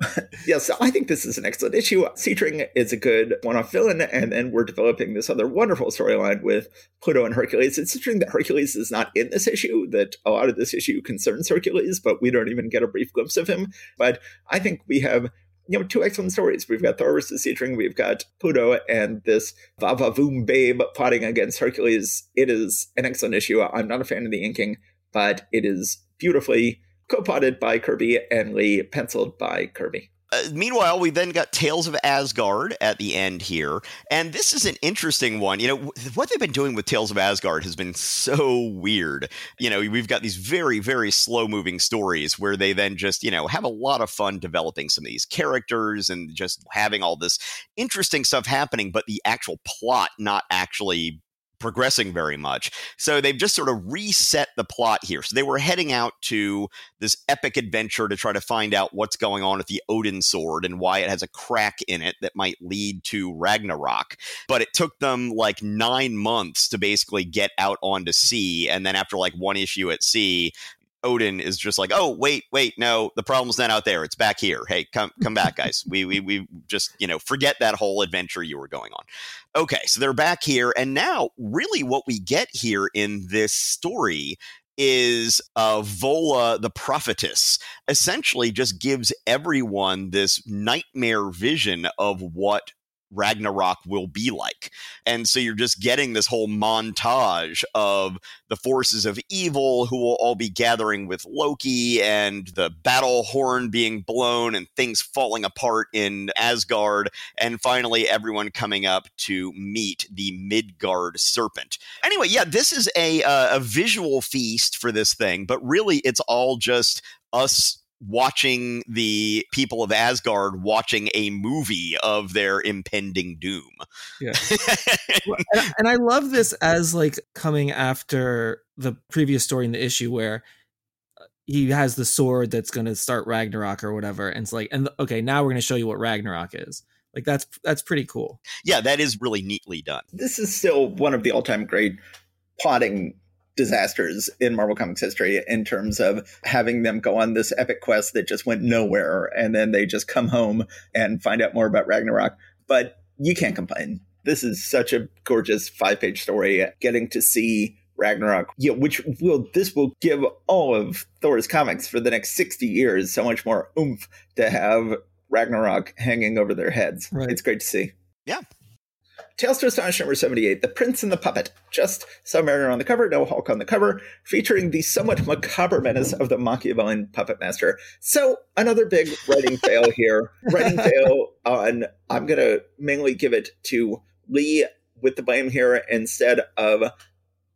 yes, I think this is an excellent issue. Seidring is a good one off villain, and then we're developing this other wonderful storyline with Pluto and Hercules. It's interesting that Hercules is not in this issue, that a lot of this issue concerns Hercules, but we don't even get a brief glimpse of him. But I think we have you know, two excellent stories. We've got Thor versus Seidring, we've got Pluto and this Vavavoom babe fighting against Hercules. It is an excellent issue. I'm not a fan of the inking, but it is beautifully co-potted by Kirby and Lee, penciled by Kirby. Uh, meanwhile, we then got Tales of Asgard at the end here. And this is an interesting one. You know, what they've been doing with Tales of Asgard has been so weird. You know, we've got these very, very slow moving stories where they then just, you know, have a lot of fun developing some of these characters and just having all this interesting stuff happening, but the actual plot not actually progressing very much. So they've just sort of reset the plot here. So they were heading out to this epic adventure to try to find out what's going on with the Odin sword and why it has a crack in it that might lead to Ragnarok. But it took them like nine months to basically get out onto sea. And then after like one issue at sea, Odin is just like, oh wait, wait, no, the problem's not out there. It's back here. Hey, come come back, guys. we we we just you know forget that whole adventure you were going on. Okay, so they're back here, and now really what we get here in this story is uh, Volla the prophetess essentially just gives everyone this nightmare vision of what Ragnarok will be like. And so you're just getting this whole montage of the forces of evil who will all be gathering with Loki and the battle horn being blown and things falling apart in Asgard. And finally, everyone coming up to meet the Midgard serpent. Anyway, yeah, this is a, uh, a visual feast for this thing, but really it's all just us watching the people of Asgard watching a movie of their impending doom. Yeah. and, and I love this as like coming after the previous story in the issue where uh, he has the sword that's going to start Ragnarok or whatever and it's like and okay now we're going to show you what Ragnarok is like that's that's pretty cool yeah that is really neatly done this is still one of the all-time great plotting disasters in Marvel Comics history in terms of having them go on this epic quest that just went nowhere and then they just come home and find out more about Ragnarok. But you can't complain. This is such a gorgeous five page story getting to see Ragnarok, yeah, which will this will give all of Thor's comics for the next 60 years so much more oomph to have Ragnarok hanging over their heads. Right. It's great to see. Yeah. Tales to Astonish number 78, The Prince and the Puppet. Just Submariner on the cover, no Hulk on the cover, featuring the somewhat macabre menace of the Machiavellian puppet master. So, another big writing fail here. Writing fail on, I'm going to mainly give it to Lee with the blame here instead of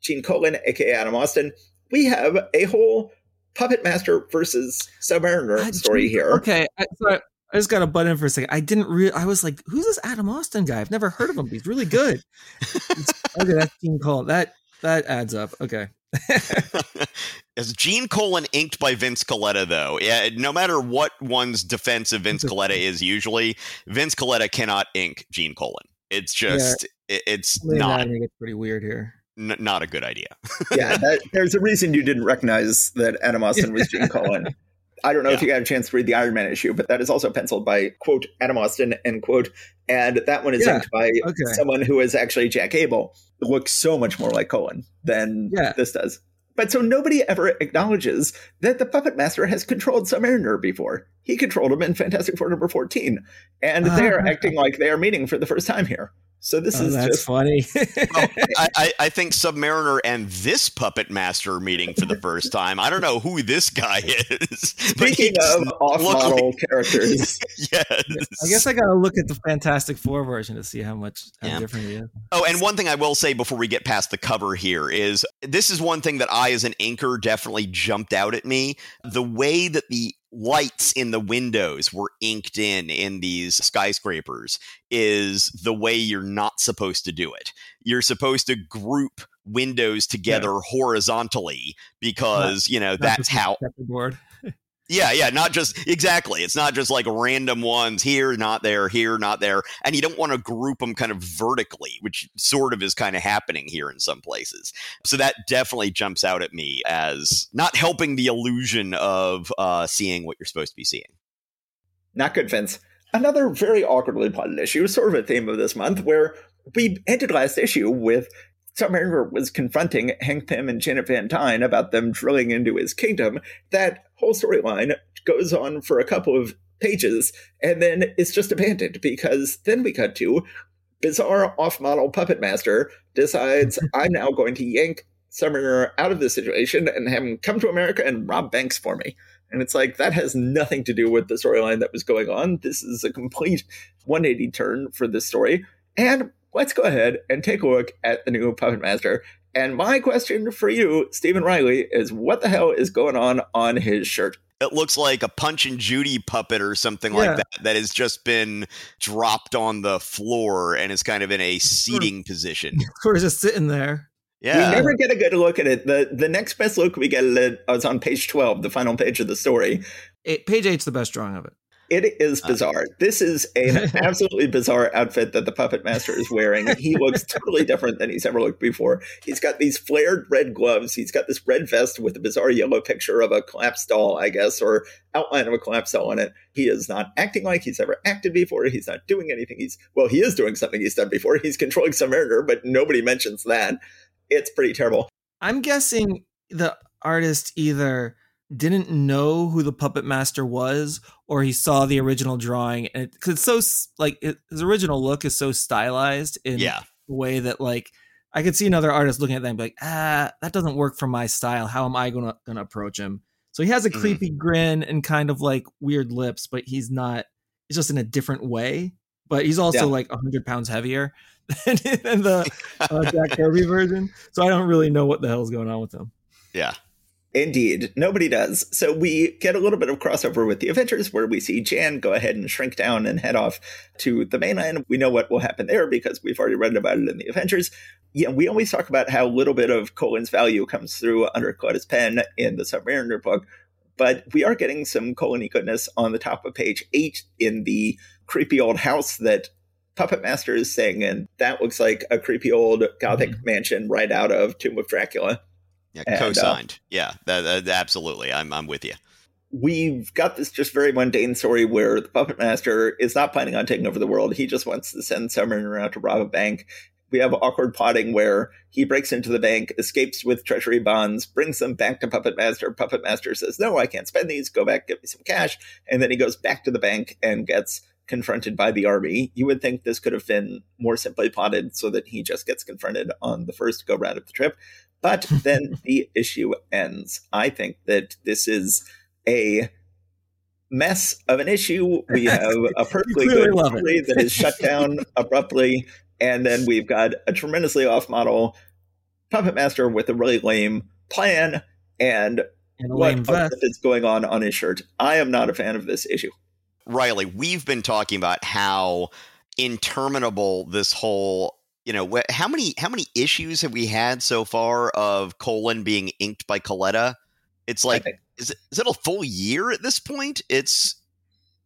Gene Colan, aka Adam Austin. We have a whole Puppet Master versus Submariner story here. Okay, so I just got to butt in for a second. I didn't real. I was like, "Who's this Adam Austin guy? I've never heard of him. He's really good." okay, that's Gene Colan. That that adds up. Okay. As Gene Colan inked by Vince Colletta, though, yeah, no matter what one's defense of Vince Colletta is, usually Vince Colletta cannot ink Gene Colan. It's just, yeah. it, it's not. I think it's pretty weird here. N- not a good idea. yeah, that, there's a reason you didn't recognize that Adam Austin was Gene Colan. I don't know yeah. if you got a chance to read the Iron Man issue, but that is also penciled by quote Adam Austin end quote, and that one is yeah. inked by okay. someone who is actually Jack Abel. It looks so much more like Colan than yeah. this does. But so nobody ever acknowledges that the Puppet Master has controlled Submariner before. He controlled him in Fantastic Four number 14. And uh, they are acting like they are meeting for the first time here. So this oh, is that's just funny. well, I, I, think Submariner and this puppet master meeting for the first time. I don't know who this guy is. Speaking of off-model like, characters, yes. I guess I got to look at the Fantastic Four version to see how much how yeah. different he is. Oh, and one thing I will say before we get past the cover here is this is one thing that I, as an inker, definitely jumped out at me. The way that the lights in the windows were inked in in these skyscrapers is the way you're not supposed to do it. You're supposed to group windows together yeah. horizontally because, not, you know, that's how Yeah, yeah, not just exactly. It's not just like random ones here, not there, here, not there. And you don't want to group them kind of vertically, which sort of is kind of happening here in some places. So that definitely jumps out at me as not helping the illusion of uh, seeing what you're supposed to be seeing. Not good, Vince. Another very awkwardly plotted issue, sort of a theme of this month, where we ended last issue with Submariner was confronting Hank Pym and Janet Van Dyne about them drilling into his kingdom. That whole storyline goes on for a couple of pages and then it's just abandoned because then we cut to bizarre off-model puppet master decides I'm now going to yank Submariner out of this situation and have him come to America and rob banks for me. And it's like that has nothing to do with the storyline that was going on. This is a complete 180 turn for this story. And let's go ahead and take a look at the new Puppet Master. And my question for you, Stephen Riley, is what the hell is going on on his shirt? It looks like a Punch and Judy puppet or something yeah. like that that has just been dropped on the floor and is kind of in a hmm. seating position. Sort of just sitting there. Yeah. We never get a good look at it. The the next best look we get at it was on page 12, the final page of the story. It, page eight's the best drawing of it. It is uh, bizarre. this is an absolutely bizarre outfit that the puppet master is wearing. He looks totally different than he's ever looked before. He's got these flared red gloves. He's got this red vest with a bizarre yellow picture of a collapsed doll, I guess, or outline of a collapsed doll on it. He is not acting like he's ever acted before. He's not doing anything. He's well, he is doing something he's done before. He's controlling Submariner, but nobody mentions that. It's pretty terrible. I'm guessing the artist either didn't know who the puppet master was or he saw the original drawing and because it, it's so like it, his original look is so stylized in yeah. a way that like i could see another artist looking at that and be like ah that doesn't work for my style how am i gonna gonna approach him so he has a mm-hmm. creepy mm. grin and kind of like weird lips but he's not he's just in a different way but he's also yeah. like 100 pounds heavier than, than the uh, jack kirby version so i don't really know what the hell's going on with him yeah Indeed, nobody does. So we get a little bit of crossover with the Avengers where we see Jan go ahead and shrink down and head off to the mainland. We know what will happen there because we've already read about it in the Avengers. Yeah, we always talk about how a little bit of Colan's value comes through under Colletta's pen in the Submariner book, but we are getting some Colony goodness on the top of page eight in the creepy old house that Puppet Master is saying, and That looks like a creepy old gothic mm-hmm. mansion right out of Tomb of Dracula. Yeah, and, uh, co-signed. Uh, yeah, that, that, absolutely. I'm I'm with you. We've got this just very mundane story where the puppet master is not planning on taking over the world. He just wants to send Submariner around to rob a bank. we have awkward plotting where he breaks into the bank, escapes with treasury bonds, brings them back to Puppet Master. Puppet Master says, No, I can't spend these. Go back, get me some cash. And then he goes back to the bank and gets confronted by the army. You would think this could have been more simply plotted so that he just gets confronted on the first go round of the trip. But then the issue ends. I think that this is a mess of an issue. We have a perfectly good story that is shut down abruptly, and then we've got a tremendously off model puppet master with a really lame plan and, and what is going on on his shirt. I am not a fan of this issue. Riley, we've been talking about how interminable this whole you know how many how many issues have we had so far of Colan being inked by Colletta? It's like is it, is it a full year at this point? It's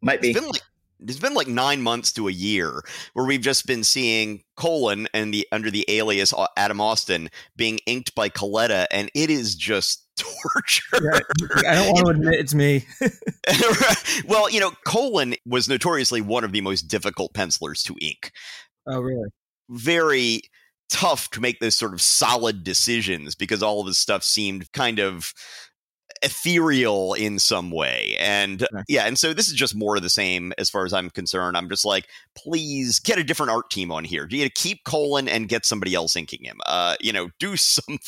might be. It's been like it's been like nine months to a year where we've just been seeing Colan and the under the alias uh, Adam Austin being inked by Colletta, and it is just torture. Yeah, I don't want to admit it's me. well, you know, Colan was notoriously one of the most difficult pencilers to ink. Oh, really? Very tough to make those sort of solid decisions because all of his stuff seemed kind of ethereal in some way. And okay. yeah, and so this is just more of the same as far as I'm concerned. I'm just like, please get a different art team on here. Do you keep Colan and get somebody else inking him? Uh, you know, do something.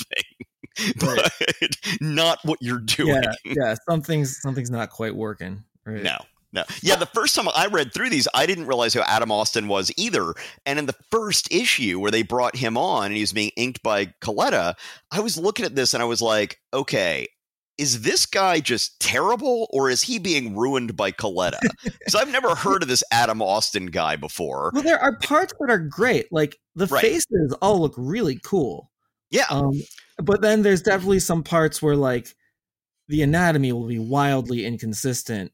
but right. not what you're doing. Yeah, yeah, something's something's not quite working. Right? No. No. Yeah, the first time I read through these, I didn't realize who Adam Austin was either. And in the first issue where they brought him on and he was being inked by Colletta, I was looking at this and I was like, okay, is this guy just terrible or is he being ruined by Colletta? Because I've never heard of this Adam Austin guy before. Well, there are parts that are great. Like the right. faces all look really cool. Yeah. Um, but then there's definitely some parts where like the anatomy will be wildly inconsistent,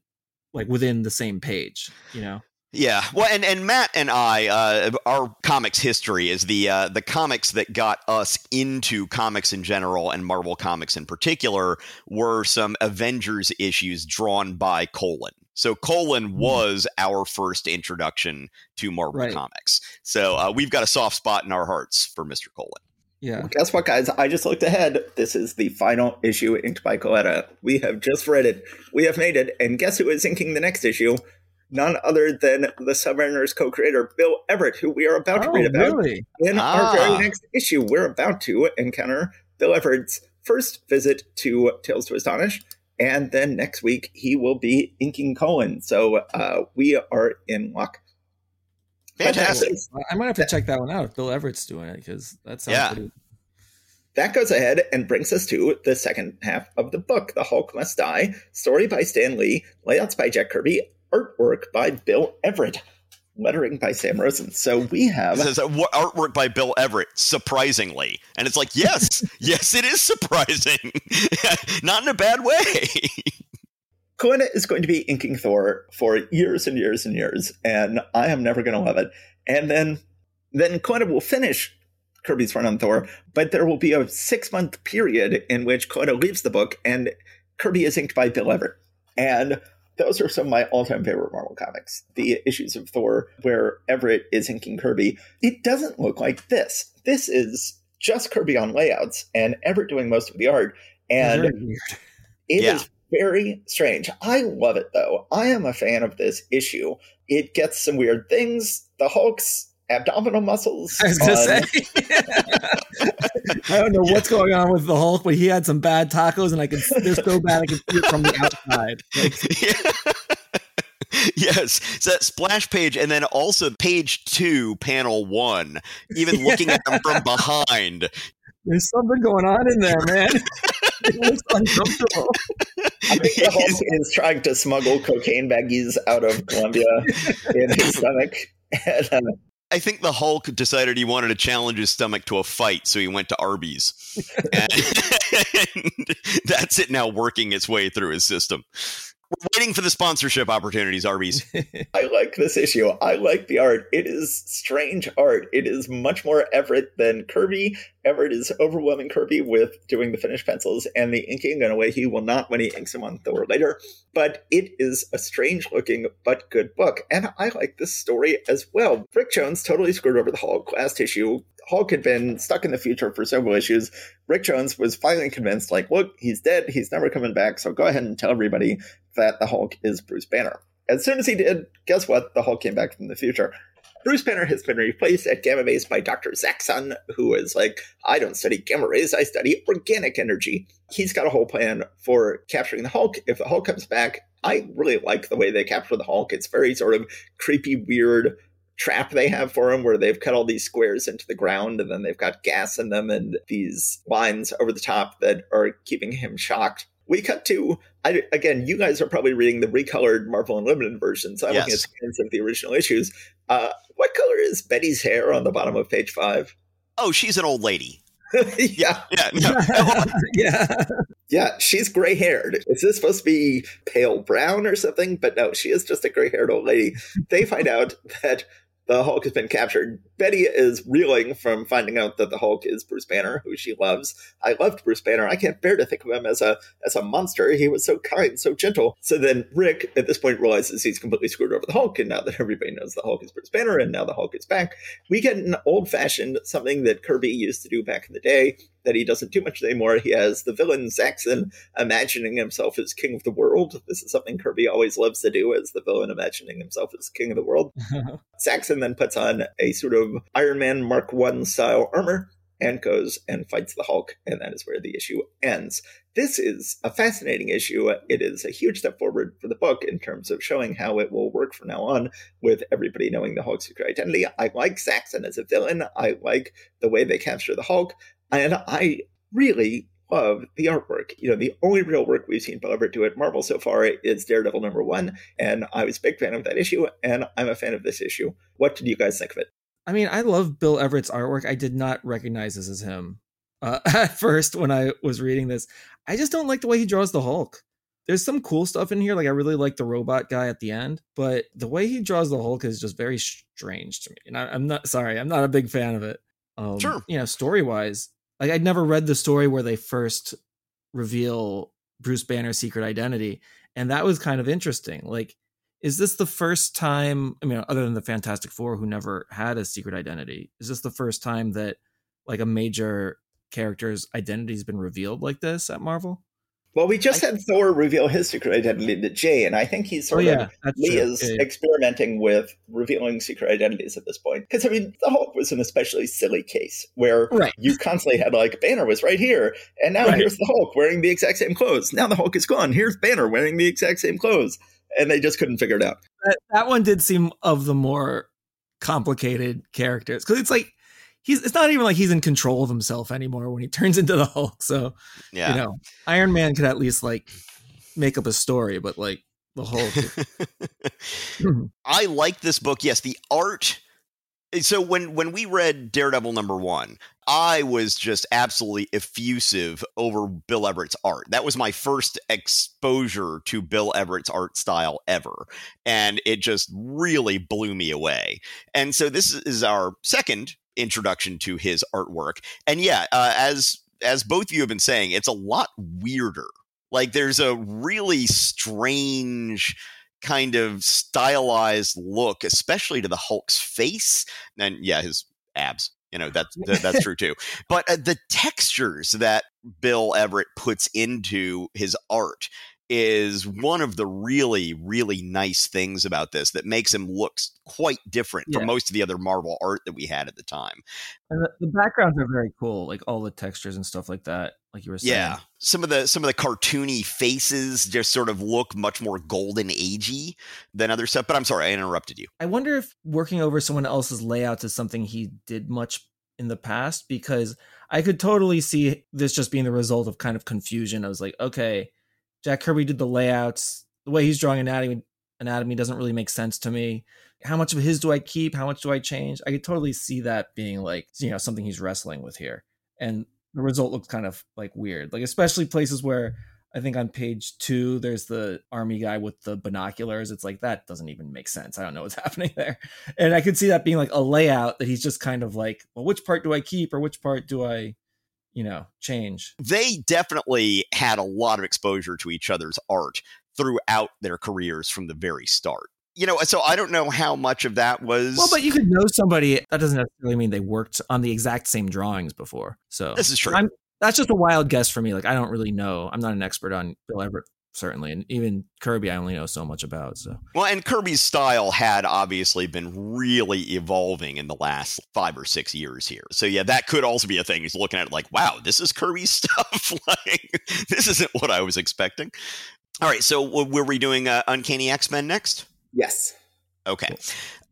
like within the same page, you know? Yeah, well, and, and Matt and I, uh, our comics history is the uh, the comics that got us into comics in general and Marvel comics in particular were some Avengers issues drawn by Colan. So Colan hmm. was our first introduction to Marvel right. comics. So uh, we've got a soft spot in our hearts for Mister Colan. Yeah. Well, guess what, guys? I just looked ahead. This is the final issue inked by Colletta. We have just read it. We have made it. And guess who is inking the next issue? none other than the Submariners co-creator Bill Everett, who we are about to oh, read about really? in ah. our very next issue. We're about to encounter Bill Everett's first visit to Tales to Astonish, and then next week he will be inking Colan. So uh, we are in luck. Fantastic! I might have to check that one out if Bill Everett's doing it because that sounds yeah. pretty. That goes ahead and brings us to the second half of the book, The Hulk Must Die, story by Stan Lee, layouts by Jack Kirby, artwork by Bill Everett, lettering by Sam Rosen. So we have it says artwork by Bill Everett, surprisingly, and it's like yes, yes, it is surprising, not in a bad way. Colletta is going to be inking Thor for years and years and years, and I am never going to love it. And then, then Colletta will finish Kirby's run on Thor, but there will be a six month period in which Colletta leaves the book and Kirby is inked by Bill Everett. And those are some of my all-time favorite Marvel comics. The issues of Thor where Everett is inking Kirby. It doesn't look like this. This is just Kirby on layouts and Everett doing most of the art. And it yeah. is very strange. I love it though. I am a fan of this issue. It gets some weird things. The Hulk's abdominal muscles. I was gonna say. I don't know yeah. what's going on with the Hulk, but he had some bad tacos, and I can They're so bad I can see it from the outside. Like, yeah. yes, so that splash page, and then also page two, panel one. Even looking at them from behind, there's something going on in there, man. it looks uncomfortable. I think the Hulk is trying to smuggle cocaine baggies out of Colombia in his stomach. And, uh, I think the Hulk decided he wanted to challenge his stomach to a fight, so he went to Arby's. and that's it now working its way through his system. We're waiting for the sponsorship opportunities, Arby's. I like this issue. I like the art. It is strange art. It is much more Everett than Kirby. Everett is overwhelming Kirby with doing the finished pencils and the inking in a way he will not when he inks him on Thor later. But it is a strange looking but good book. And I like this story as well. Rick Jones totally screwed over the Hulk last issue. Hulk had been stuck in the future for several issues. Rick Jones was finally convinced, like, look, he's dead. He's never coming back. So go ahead and tell everybody that the Hulk is Bruce Banner. As soon as he did, guess what? The Hulk came back from the future. Bruce Banner has been replaced at Gamma Base by Dr. Zaxon, who is like, I don't study gamma rays, I study organic energy. He's got a whole plan for capturing the Hulk. If the Hulk comes back, I really like the way they capture the Hulk. It's very sort of creepy, weird trap they have for him where they've cut all these squares into the ground and then they've got gas in them and these lines over the top that are keeping him shocked we cut to I, again. You guys are probably reading the recolored Marvel Unlimited version, so I'm yes. looking at scans of the original issues. Uh, what color is Betty's hair on the bottom of page five? Oh, she's an old lady. yeah, yeah, no. yeah, yeah. She's gray haired. Is this supposed to be pale brown or something? But no, she is just a gray haired old lady. They find out that the Hulk has been captured. Betty is reeling from finding out that the Hulk is Bruce Banner, who she loves. I loved Bruce Banner. I can't bear to think of him as a as a monster. He was so kind, so gentle. So then Rick, at this point, realizes he's completely screwed over the Hulk, and now that everybody knows the Hulk is Bruce Banner, and now the Hulk is back, we get an old fashioned something that Kirby used to do back in the day that he doesn't do much anymore. He has the villain Zaxon imagining himself as king of the world. This is something Kirby always loves to do as the villain imagining himself as king of the world. Zaxon then puts on a sort of Iron Man Mark One style armor and goes and fights the Hulk, and that is where the issue ends. This is a fascinating issue. It is a huge step forward for the book in terms of showing how it will work from now on with everybody knowing the Hulk's secret identity. I like Zaxon as a villain. I like the way they capture the Hulk. And I really love the artwork. You know, the only real work we've seen Bill Everett do at Marvel so far is Daredevil number one, and I was a big fan of that issue, and I'm a fan of this issue. What did you guys think of it? I mean, I love Bill Everett's artwork. I did not recognize this as him uh, at first when I was reading this. I just don't like the way he draws the Hulk. There's some cool stuff in here. Like I really like the robot guy at the end, but the way he draws the Hulk is just very strange to me. And I, am not sorry, I'm not a big fan of it. Um, sure. You know, story wise, like I'd never read the story where they first reveal Bruce Banner's secret identity, and that was kind of interesting. Like, is this the first time? I mean, other than the Fantastic Four, who never had a secret identity, is this the first time that like a major character's identity has been revealed like this at Marvel? Well, we just I, had Thor reveal his secret identity to Jay, and I think he's sort oh, yeah, of he is yeah, yeah. experimenting with revealing secret identities at this point. Because I mean, the Hulk was an especially silly case where right. you constantly had like Banner was right here, and now right. here's the Hulk wearing the exact same clothes. Now the Hulk is gone. Here's Banner wearing the exact same clothes, and they just couldn't figure it out. That, that one did seem of the more complicated characters because it's like he's it's not even like he's in control of himself anymore when he turns into the Hulk. So yeah. you know, Iron Man could at least like make up a story, but like the Hulk. I like this book. Yes, the art. Eh, so when when we read Daredevil number one, I was just absolutely effusive over Bill Everett's art. That was my first exposure to Bill Everett's art style ever. And it just really blew me away. And so this is our second introduction to his artwork. And yeah, uh, as as both of you have been saying, it's a lot weirder. Like there's a really strange kind of stylized look, especially to the Hulk's face, and yeah, his abs. You know that's that's true too. But uh, the textures that Bill Everett puts into his art is one of the really, really nice things about this that makes him look quite different yeah. from most of the other Marvel art that we had at the time. And the, the, backgrounds are very cool, like all the textures and stuff like that. Like you were saying, yeah. Some of the some of the cartoony faces just sort of look much more golden agey than other stuff. But I'm sorry, I interrupted you. I wonder if working over someone else's layouts is something he did much in the past because I could totally see this just being the result of kind of confusion. I was like, okay Jack Kirby did the layouts. The way he's drawing anatomy anatomy doesn't really make sense to me. How much of his do I keep? How much do I change? I could totally see that being like, you know, something he's wrestling with here. And the result looks kind of like weird. Like especially places where I think on page two, there's the army guy with the binoculars. It's like that doesn't even make sense. I don't know what's happening there. And I could see that being like a layout that he's just kind of like, well, which part do I keep or which part do I you know change they definitely had a lot of exposure to each other's art throughout their careers from the very start you know, so I don't know how much of that was. Well, but you could know somebody. That doesn't necessarily mean they worked on the exact same drawings before. So this is true. I'm, that's just a wild guess for me. Like I don't really know. I'm not an expert on Bill Everett certainly, and even Kirby, I only know so much about. So well, and Kirby's style had obviously been really evolving in the last five or six years here. So yeah, that could also be a thing. He's looking at it like, wow, this is Kirby's stuff. like this isn't what I was expecting. All right, so were we doing uh, Uncanny X Men next? Yes. Okay.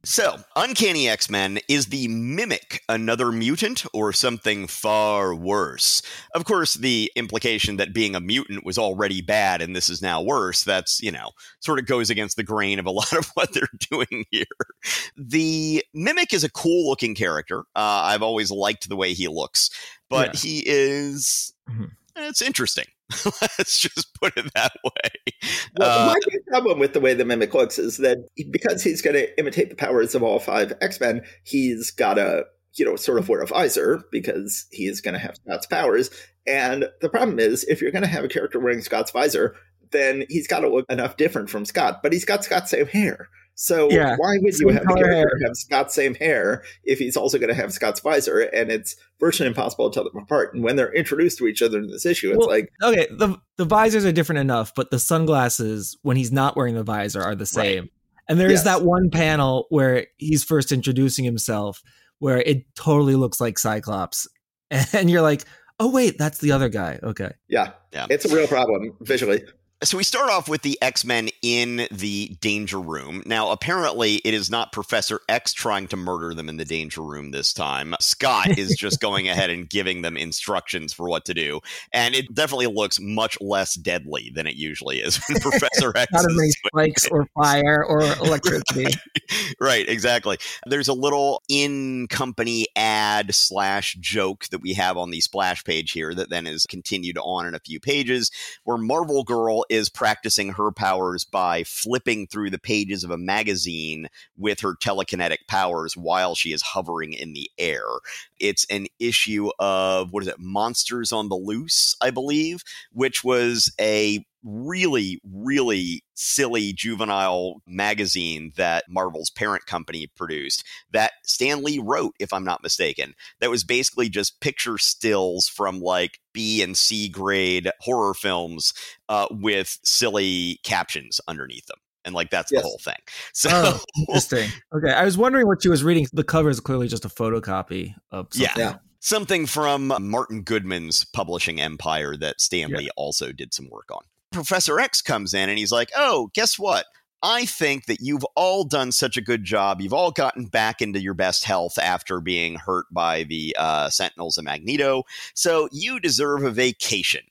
So, Uncanny X Men is the mimic another mutant or something far worse? Of course, the implication that being a mutant was already bad and this is now worse, that's, you know, sort of goes against the grain of a lot of what they're doing here. The mimic is a cool looking character. Uh, I've always liked the way he looks, but yeah. he is. Mm-hmm. It's interesting. Let's just put it that way. Well, uh, my big problem with the way the mimic looks is that because he's going to imitate the powers of all five X Men, he's got to, you know, sort of wear a visor because he's going to have Scott's powers. And the problem is, if you're going to have a character wearing Scott's visor, then he's got to look enough different from Scott, but he's got Scott's same hair. So yeah, why would you have the character hair. have Scott's same hair if he's also going to have Scott's visor? And it's virtually impossible to tell them apart. And when they're introduced to each other in this issue, it's well, like okay, the the visors are different enough, but the sunglasses when he's not wearing the visor are the same. Right. And there is yes. that one panel where he's first introducing himself, where it totally looks like Cyclops, and you're like, oh wait, that's the other guy. Okay, yeah, yeah, it's a real problem visually. So we start off with the X Men in the Danger Room. Now, apparently, it is not Professor X trying to murder them in the Danger Room this time. Scott is just going ahead and giving them instructions for what to do, and it definitely looks much less deadly than it usually is when Professor X. not as many spikes or fire or electricity. right, right, exactly. There's a little in company ad slash joke that we have on the splash page here that then is continued on in a few pages, where Marvel Girl is practicing her powers by flipping through the pages of a magazine with her telekinetic powers while she is hovering in the air. It's an issue of what is it, Monsters on the Loose, I believe, which was a really, really silly juvenile magazine that Marvel's parent company produced that Stan Lee wrote, if I'm not mistaken, that was basically just picture stills from like B and C grade horror films uh, with silly captions underneath them and like that's yes. the whole thing. So oh, interesting. Okay, I was wondering what she was reading. The cover is clearly just a photocopy of something. Yeah. Something from Martin Goodman's publishing empire that Stan Lee yeah. also did some work on. Professor X comes in and he's like, "Oh, guess what? I think that you've all done such a good job. You've all gotten back into your best health after being hurt by the uh, Sentinels and Magneto. So you deserve a vacation."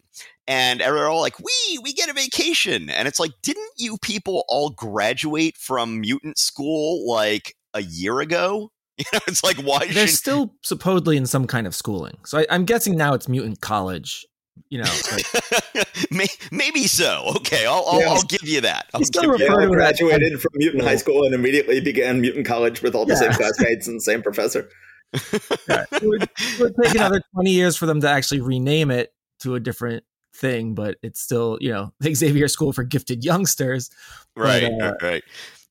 And they're all like, "We, we get a vacation." And it's like, didn't you people all graduate from mutant school like a year ago? You know, it's like why they're still supposedly in some kind of schooling. So I, am guessing now it's mutant college you know, like, maybe so. Okay, I'll, I'll, yeah. I'll give you that. I'll still refer to graduated that. from mutant high school and immediately began mutant college with all the yeah. same classmates and the same professor. yeah. It, would, it would take another 20 years for them to actually rename it to a different thing, but it's still, you know, Xavier School for Gifted Youngsters. Right, but, uh, right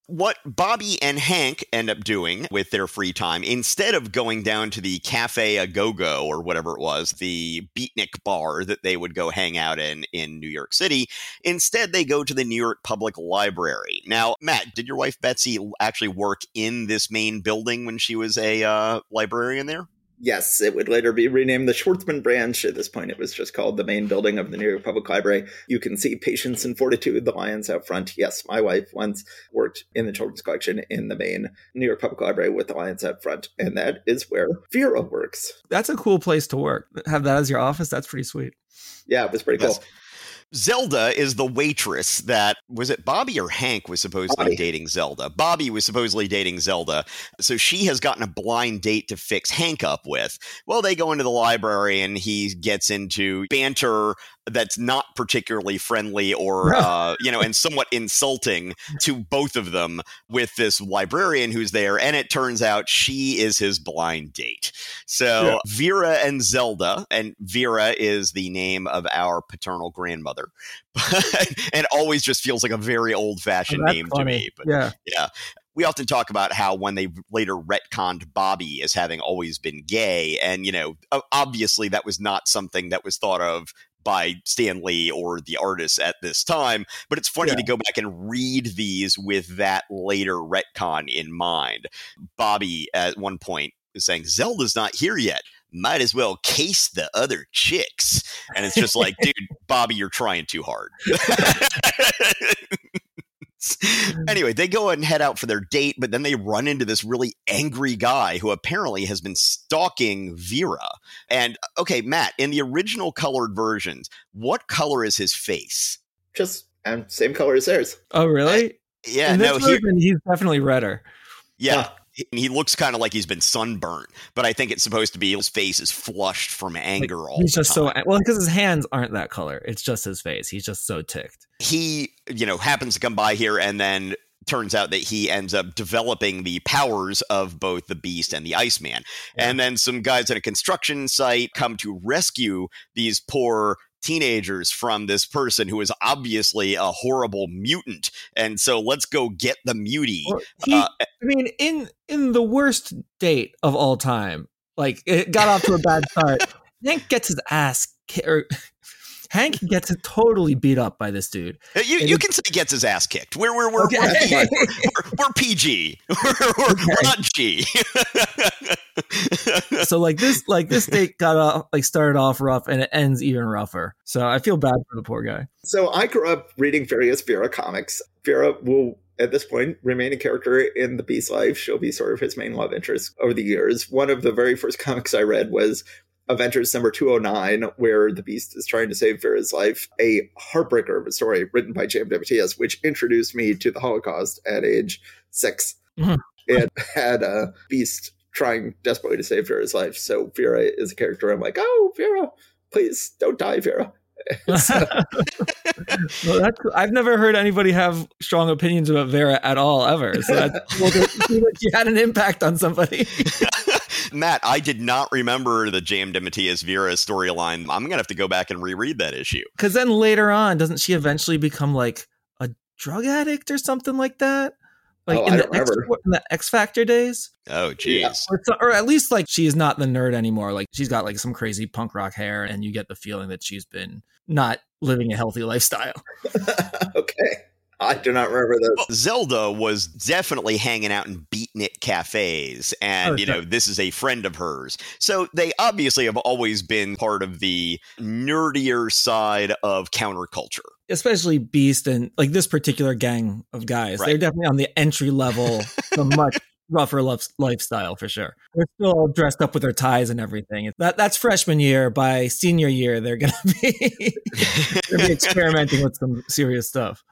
what Bobby and Hank end up doing with their free time, instead of going down to the Cafe A Go Go or whatever it was, the beatnik bar that they would go hang out in in New York City, instead they go to the New York Public Library. Now, Matt, did your wife Betsy actually work in this main building when she was a uh, librarian there? Yes, it would later be renamed the Schwarzman branch. At this point, it was just called the main building of the New York Public Library. You can see Patience and Fortitude, the lions out front. Yes, my wife once worked in the children's collection in the main New York Public Library with the lions out front, and that is where Vera works. That's a cool place to work. Have that as your office. That's pretty sweet. Yeah, it was pretty cool. Zelda is the waitress that was it Bobby or Hank was supposedly Bobby. dating Zelda. Bobby was supposedly dating Zelda. So she has gotten a blind date to fix Hank up with. Well, they go into the library and he gets into banter that's not particularly friendly or uh, you know and somewhat insulting to both of them with this librarian who's there and it turns out she is his blind date so yeah. vera and zelda and vera is the name of our paternal grandmother and always just feels like a very old fashioned oh, name funny. to me but yeah yeah we often talk about how when they later retconned Bobby as having always been gay, and you know, obviously that was not something that was thought of by Stan Lee or the artists at this time. But it's funny yeah. to go back and read these with that later retcon in mind. Bobby at one point is saying, Zelda's not here yet. Might as well case the other chicks. And it's just like, dude, Bobby, you're trying too hard. anyway, they go and head out for their date, but then they run into this really angry guy who apparently has been stalking Vera. And okay, Matt, in the original colored versions, what color is his face? Just um, same color as theirs. Oh, really? I, yeah, no, version, he, he's definitely redder. Yeah, he looks kind of like he's been sunburnt, but I think it's supposed to be his face is flushed from anger like, all He's just time. so well because his hands aren't that color. It's just his face. He's just so ticked. He, you know, happens to come by here and then turns out that he ends up developing the powers of both the beast and the iceman yeah. and then some guys at a construction site come to rescue these poor teenagers from this person who is obviously a horrible mutant. And so let's go get the mutie well, he, uh, i mean in in the worst date of all time like it got off to a bad start. Hank gets his ass or Hank gets totally beat up by this dude. Uh, you, you can say he gets his ass kicked. We're we're we're, okay. we're, we're, we're, PG. We're, we're, okay. we're not G. so like this like this date got off like started off rough and it ends even rougher. So I feel bad for the poor guy. So I grew up reading various Vera comics. Vera will at this point remain a character in the Beast life. She'll be sort of his main love interest over the years. One of the very first comics I read was Avengers number 209, where the Beast is trying to save Vera's life, a heartbreaker of a story written by J.M. DeMatteis, which introduced me to the Holocaust at age 6 mm-hmm. It had a Beast trying desperately to save Vera's life. So Vera is a character I'm like, oh, Vera, please don't die, Vera. well, I've never heard anybody have strong opinions about Vera at all ever. So that's, well, you had an impact on somebody. Matt, I did not remember the J.M. DeMatteis Vera storyline. I'm gonna have to go back and reread that issue. Because then later on, doesn't she eventually become like a drug addict or something like that? Like oh, in, the X, in, the X, Factor days. Oh, jeez. Yeah. Or, or, at least like she's not the nerd anymore. Like she's got like some crazy punk rock hair, and you get the feeling that she's been not living a healthy lifestyle. okay. I do not remember this. Well, Zelda was definitely hanging out in beatnik cafes, and oh, you know this is a friend of hers. So they obviously have always been part of the nerdier side of counterculture. Especially Beast and like this particular gang of guys, right. they're definitely on the entry level, the much rougher lifestyle for sure. They're still all dressed up with their ties and everything. That that's freshman year. By senior year, they're gonna be, gonna be experimenting with some serious stuff.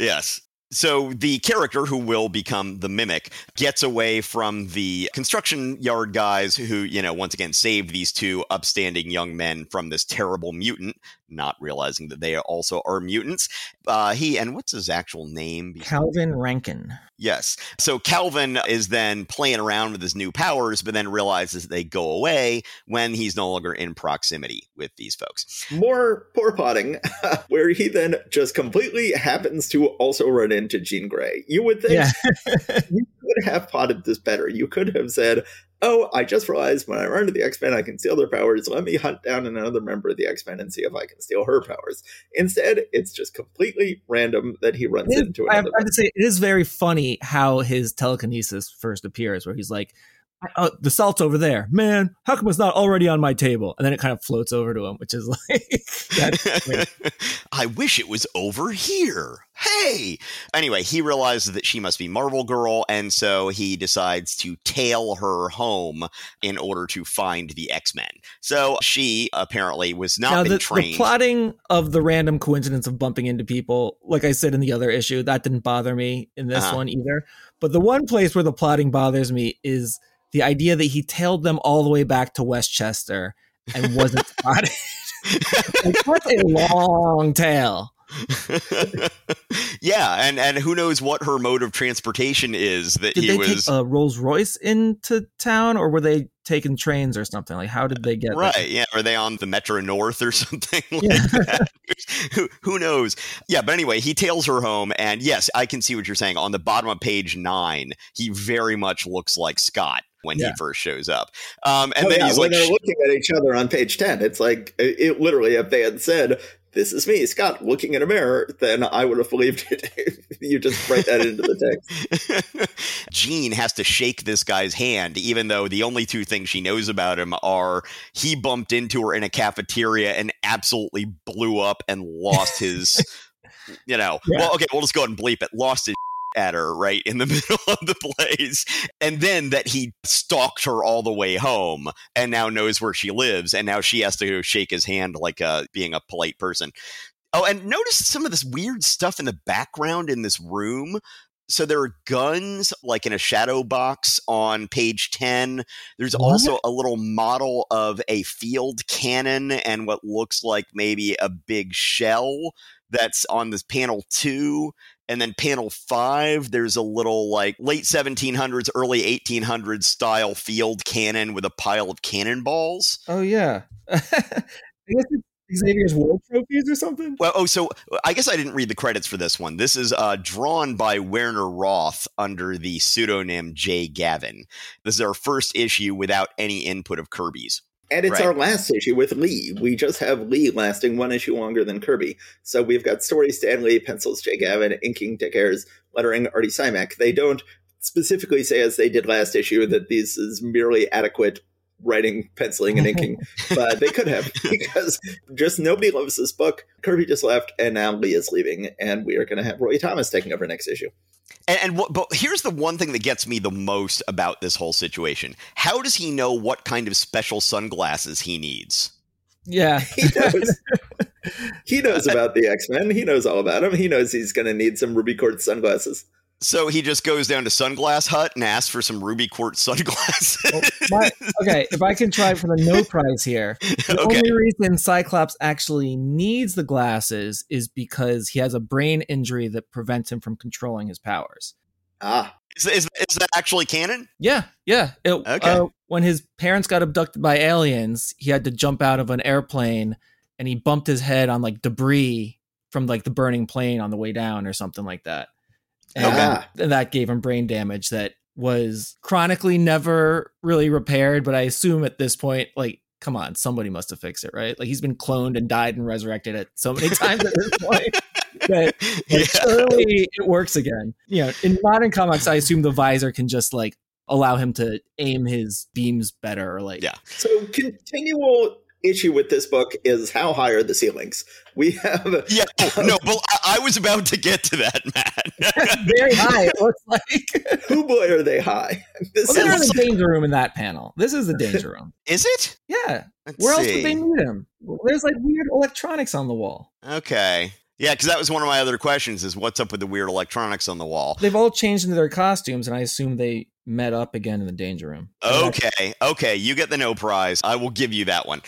Yes. So the character who will become the mimic gets away from the construction yard guys who, you know, once again saved these two upstanding young men from this terrible mutant, not realizing that they also are mutants. Uh, he and what's his actual name? Calvin Rankin. Yes. So Calvin is then playing around with his new powers, but then realizes they go away when he's no longer in proximity with these folks. More poor potting, where he then just completely happens to also run into Jean Grey. You would think yeah. you could have potted this better. You could have said, oh, I just realized when I run to the X Men, I can steal their powers. Let me hunt down another member of the X Men and see if I can steal her powers. Instead, it's just completely random that he runs is, into another. I have to say, it is very funny how his telekinesis first appears, where he's like, oh, the salt's over there. Man, how come it's not already on my table? And then it kind of floats over to him, which is like, I wish it was over here. Hey! Anyway, he realizes that she must be Marvel Girl, and so he decides to tail her home in order to find the X Men. So she apparently was not now, the, trained. The plotting of the random coincidence of bumping into people, like I said in the other issue, that didn't bother me in this uh-huh. one either. But the one place where the plotting bothers me is the idea that he tailed them all the way back to Westchester and wasn't spotted. like, that's a long tail. yeah, and and who knows what her mode of transportation is that did he they was take a Rolls Royce into town, or were they taking trains or something? Like, how did they get right? There? Yeah, are they on the Metro North or something like yeah. that? who, who knows? Yeah, but anyway, he tails her home, and yes, I can see what you're saying. On the bottom of page nine, he very much looks like Scott when yeah. he first shows up. Um, and oh, then yeah. he's when like, they're looking at each other on page 10, it's like, it literally, if they had said, this is me, Scott, looking in a mirror, then I would have believed it. you just write that into the text. Jean has to shake this guy's hand, even though the only two things she knows about him are he bumped into her in a cafeteria and absolutely blew up and lost his, you know, yeah. well, okay, we'll just go ahead and bleep it, lost his at her right in the middle of the place and then that he stalked her all the way home and now knows where she lives and now she has to shake his hand like uh, being a polite person. Oh and notice some of this weird stuff in the background in this room. So there are guns like in a shadow box on page 10 there's what? also a little model of a field cannon and what looks like maybe a big shell that's on this panel 2 and then panel five, there's a little like late 1700s, early 1800s style field cannon with a pile of cannonballs. Oh, yeah. I guess it's Xavier's World Trophies or something? Well, oh, so I guess I didn't read the credits for this one. This is uh, drawn by Werner Roth under the pseudonym Jay Gavin. This is our first issue without any input of Kirby's. And it's right. our last issue with Lee. We just have Lee lasting one issue longer than Kirby. So we've got story Stan Lee, pencils Jay Gavin, inking Dick Ayers, lettering Artie Simek. They don't specifically say, as they did last issue, that this is merely adequate writing, penciling, and inking, but they could have because just nobody loves this book. Kirby just left, and now Lee is leaving, and we are going to have Roy Thomas taking over next issue. And, and what, but here's the one thing that gets me the most about this whole situation: How does he know what kind of special sunglasses he needs? Yeah, he knows. he knows about the X Men. He knows all about them. He knows he's going to need some ruby quartz sunglasses. So he just goes down to Sunglass Hut and asks for some ruby quartz sunglasses. Well, my, okay, if I can try for the no prize here, the okay. only reason Cyclops actually needs the glasses is because he has a brain injury that prevents him from controlling his powers. Ah, is, is, is that actually canon? Yeah, yeah. It, okay. Uh, when his parents got abducted by aliens, he had to jump out of an airplane and he bumped his head on like debris from like the burning plane on the way down or something like that and ah. that gave him brain damage that was chronically never really repaired. But I assume at this point, like, come on, somebody must have fixed it, right? Like he's been cloned and died and resurrected it so many times at this point. that like, yeah. surely it works again. You know, in modern comics, I assume the visor can just like allow him to aim his beams better or like yeah. So continual issue with this book is how high are the ceilings? We have yeah no, but I, I, was about to get to that, Matt. very high. It looks like. Who boy are they high? This well, they're in the danger room in that panel. This is the danger room. is it? Yeah. Let's Where see. else would they need him? There's like weird electronics on the wall. Okay. Yeah, because that was one of my other questions: is what's up with the weird electronics on the wall? They've all changed into their costumes, and I assume they met up again in the danger room. Okay, okay, you get the no prize. I will give you that one.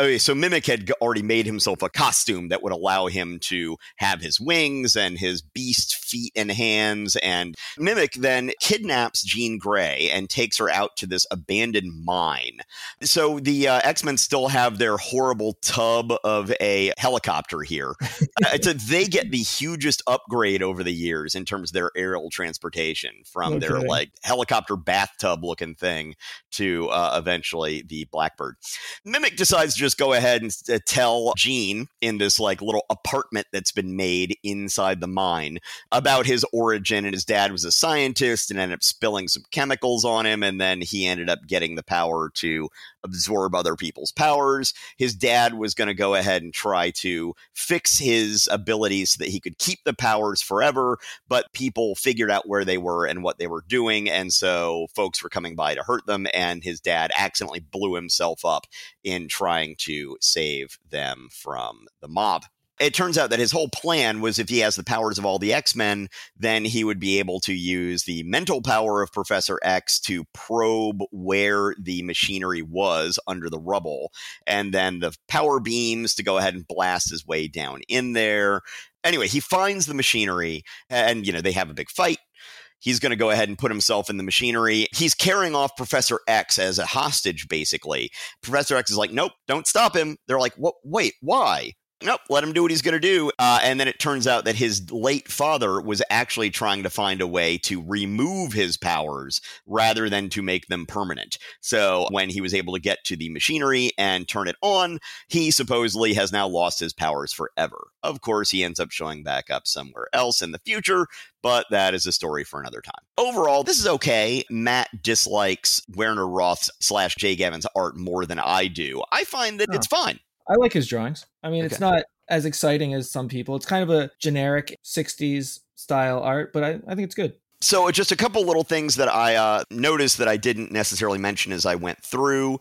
Okay, so Mimic had already made himself a costume that would allow him to have his wings and his beast feet and hands. And Mimic then kidnaps Jean Grey and takes her out to this abandoned mine. So the uh, X Men still have their horrible tub of a helicopter here. uh, they get the hugest upgrade over the years in terms of their aerial transportation from okay. their like helicopter bathtub looking thing to uh, eventually the Blackbird. Mimic decides to just go ahead and uh, tell Jean in this like little apartment that's been made inside the mine about his origin. And his dad was a scientist and ended up spilling some chemicals on him. And then he ended up getting the power to absorb other people's powers. His dad was going to go ahead and try to fix his abilities so that he could keep the powers forever. But people figured out where they were and what they were doing. And so folks were coming by to hurt them. And his dad accidentally blew himself up in trying to save them from the mob. It turns out that his whole plan was if he has the powers of all the X Men, then he would be able to use the mental power of Professor X to probe where the machinery was under the rubble, and then the power beams to go ahead and blast his way down in there. Anyway, he finds the machinery, and you know they have a big fight he's going to go ahead and put himself in the machinery. He's carrying off Professor X as a hostage, basically. Professor X is like, nope, don't stop him. They're like, what? Wait, why? Nope, let him do what he's going to do. Uh, and then it turns out that his late father was actually trying to find a way to remove his powers rather than to make them permanent. So when he was able to get to the machinery and turn it on, he supposedly has now lost his powers forever. Of course, he ends up showing back up somewhere else in the future, but that is a story for another time. Overall, this is okay. Matt dislikes Werner Roth slash Jay Gavin's art more than I do. I find that oh. it's fine. I like his drawings. I mean, okay. it's not as exciting as some people. It's kind of a generic 60s style art, but I, I think it's good. So, just a couple little things that I uh, noticed that I didn't necessarily mention as I went through.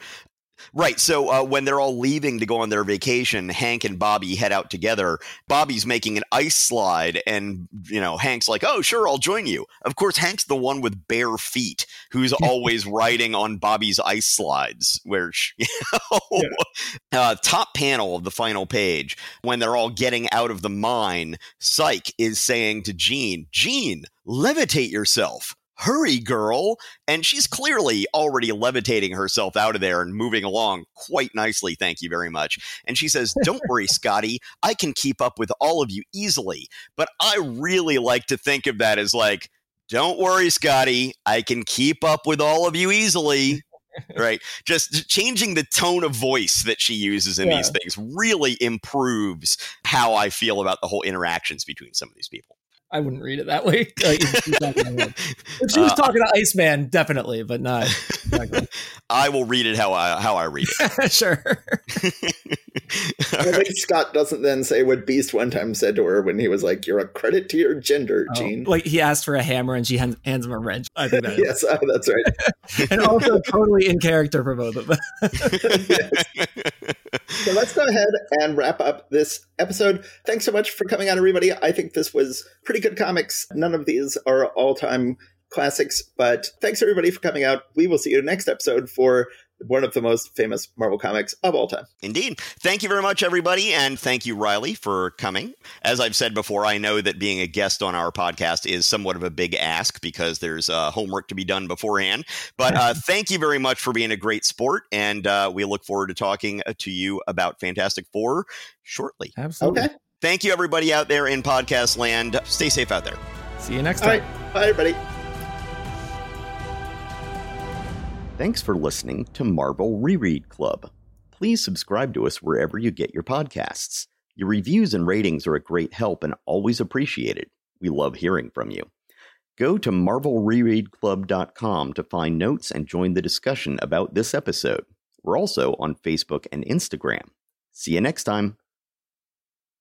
Right. So uh, when they're all leaving to go on their vacation, Hank and Bobby head out together. Bobby's making an ice slide, and you know Hank's like, "Oh, sure, I'll join you." Of course, Hank's the one with bare feet who's always riding on Bobby's ice slides. Where you know, yeah. uh, top panel of the final page when they're all getting out of the mine, Cyke is saying to Jean, "Jean, levitate yourself." Hurry, girl. And she's clearly already levitating herself out of there and moving along quite nicely. Thank you very much. And she says, Don't worry, Scotty. I can keep up with all of you easily. But I really like to think of that as like, don't worry, Scotty. I can keep up with all of you easily. right just changing the tone of voice that she uses in yeah. these things really improves how i feel about the whole interactions between some of these people I wouldn't read it that way. if she was uh, talking to Iceman, definitely, but not. I will read it how I how I read it. sure. I think Scott doesn't then say what Beast one time said to her when he was like, "You're a credit to your gender, oh, Jean." Like he asked for a hammer and she hands, hands him a wrench. I think that yes, oh, that's right. and also totally in character for both of them. So let's go ahead and wrap up this episode. Thanks so much for coming on, everybody. I think this was pretty good comics. None of these are all time classics, but thanks everybody for coming out. We will see you next episode for one of the most famous Marvel comics of all time. Indeed. Thank you very much, everybody. And thank you, Riley, for coming. As I've said before, I know that being a guest on our podcast is somewhat of a big ask because there's uh, homework to be done beforehand. But uh, thank you very much for being a great sport. And uh, we look forward to talking uh, to you about Fantastic Four shortly. Absolutely. Okay. Thank you, everybody out there in podcast land. Stay safe out there. See you next time. All right. Bye, everybody. Thanks for listening to Marvel Reread Club. Please subscribe to us wherever you get your podcasts. Your reviews and ratings are a great help and always appreciated. We love hearing from you. Go to marvelrereadclub.com to find notes and join the discussion about this episode. We're also on Facebook and Instagram. See you next time.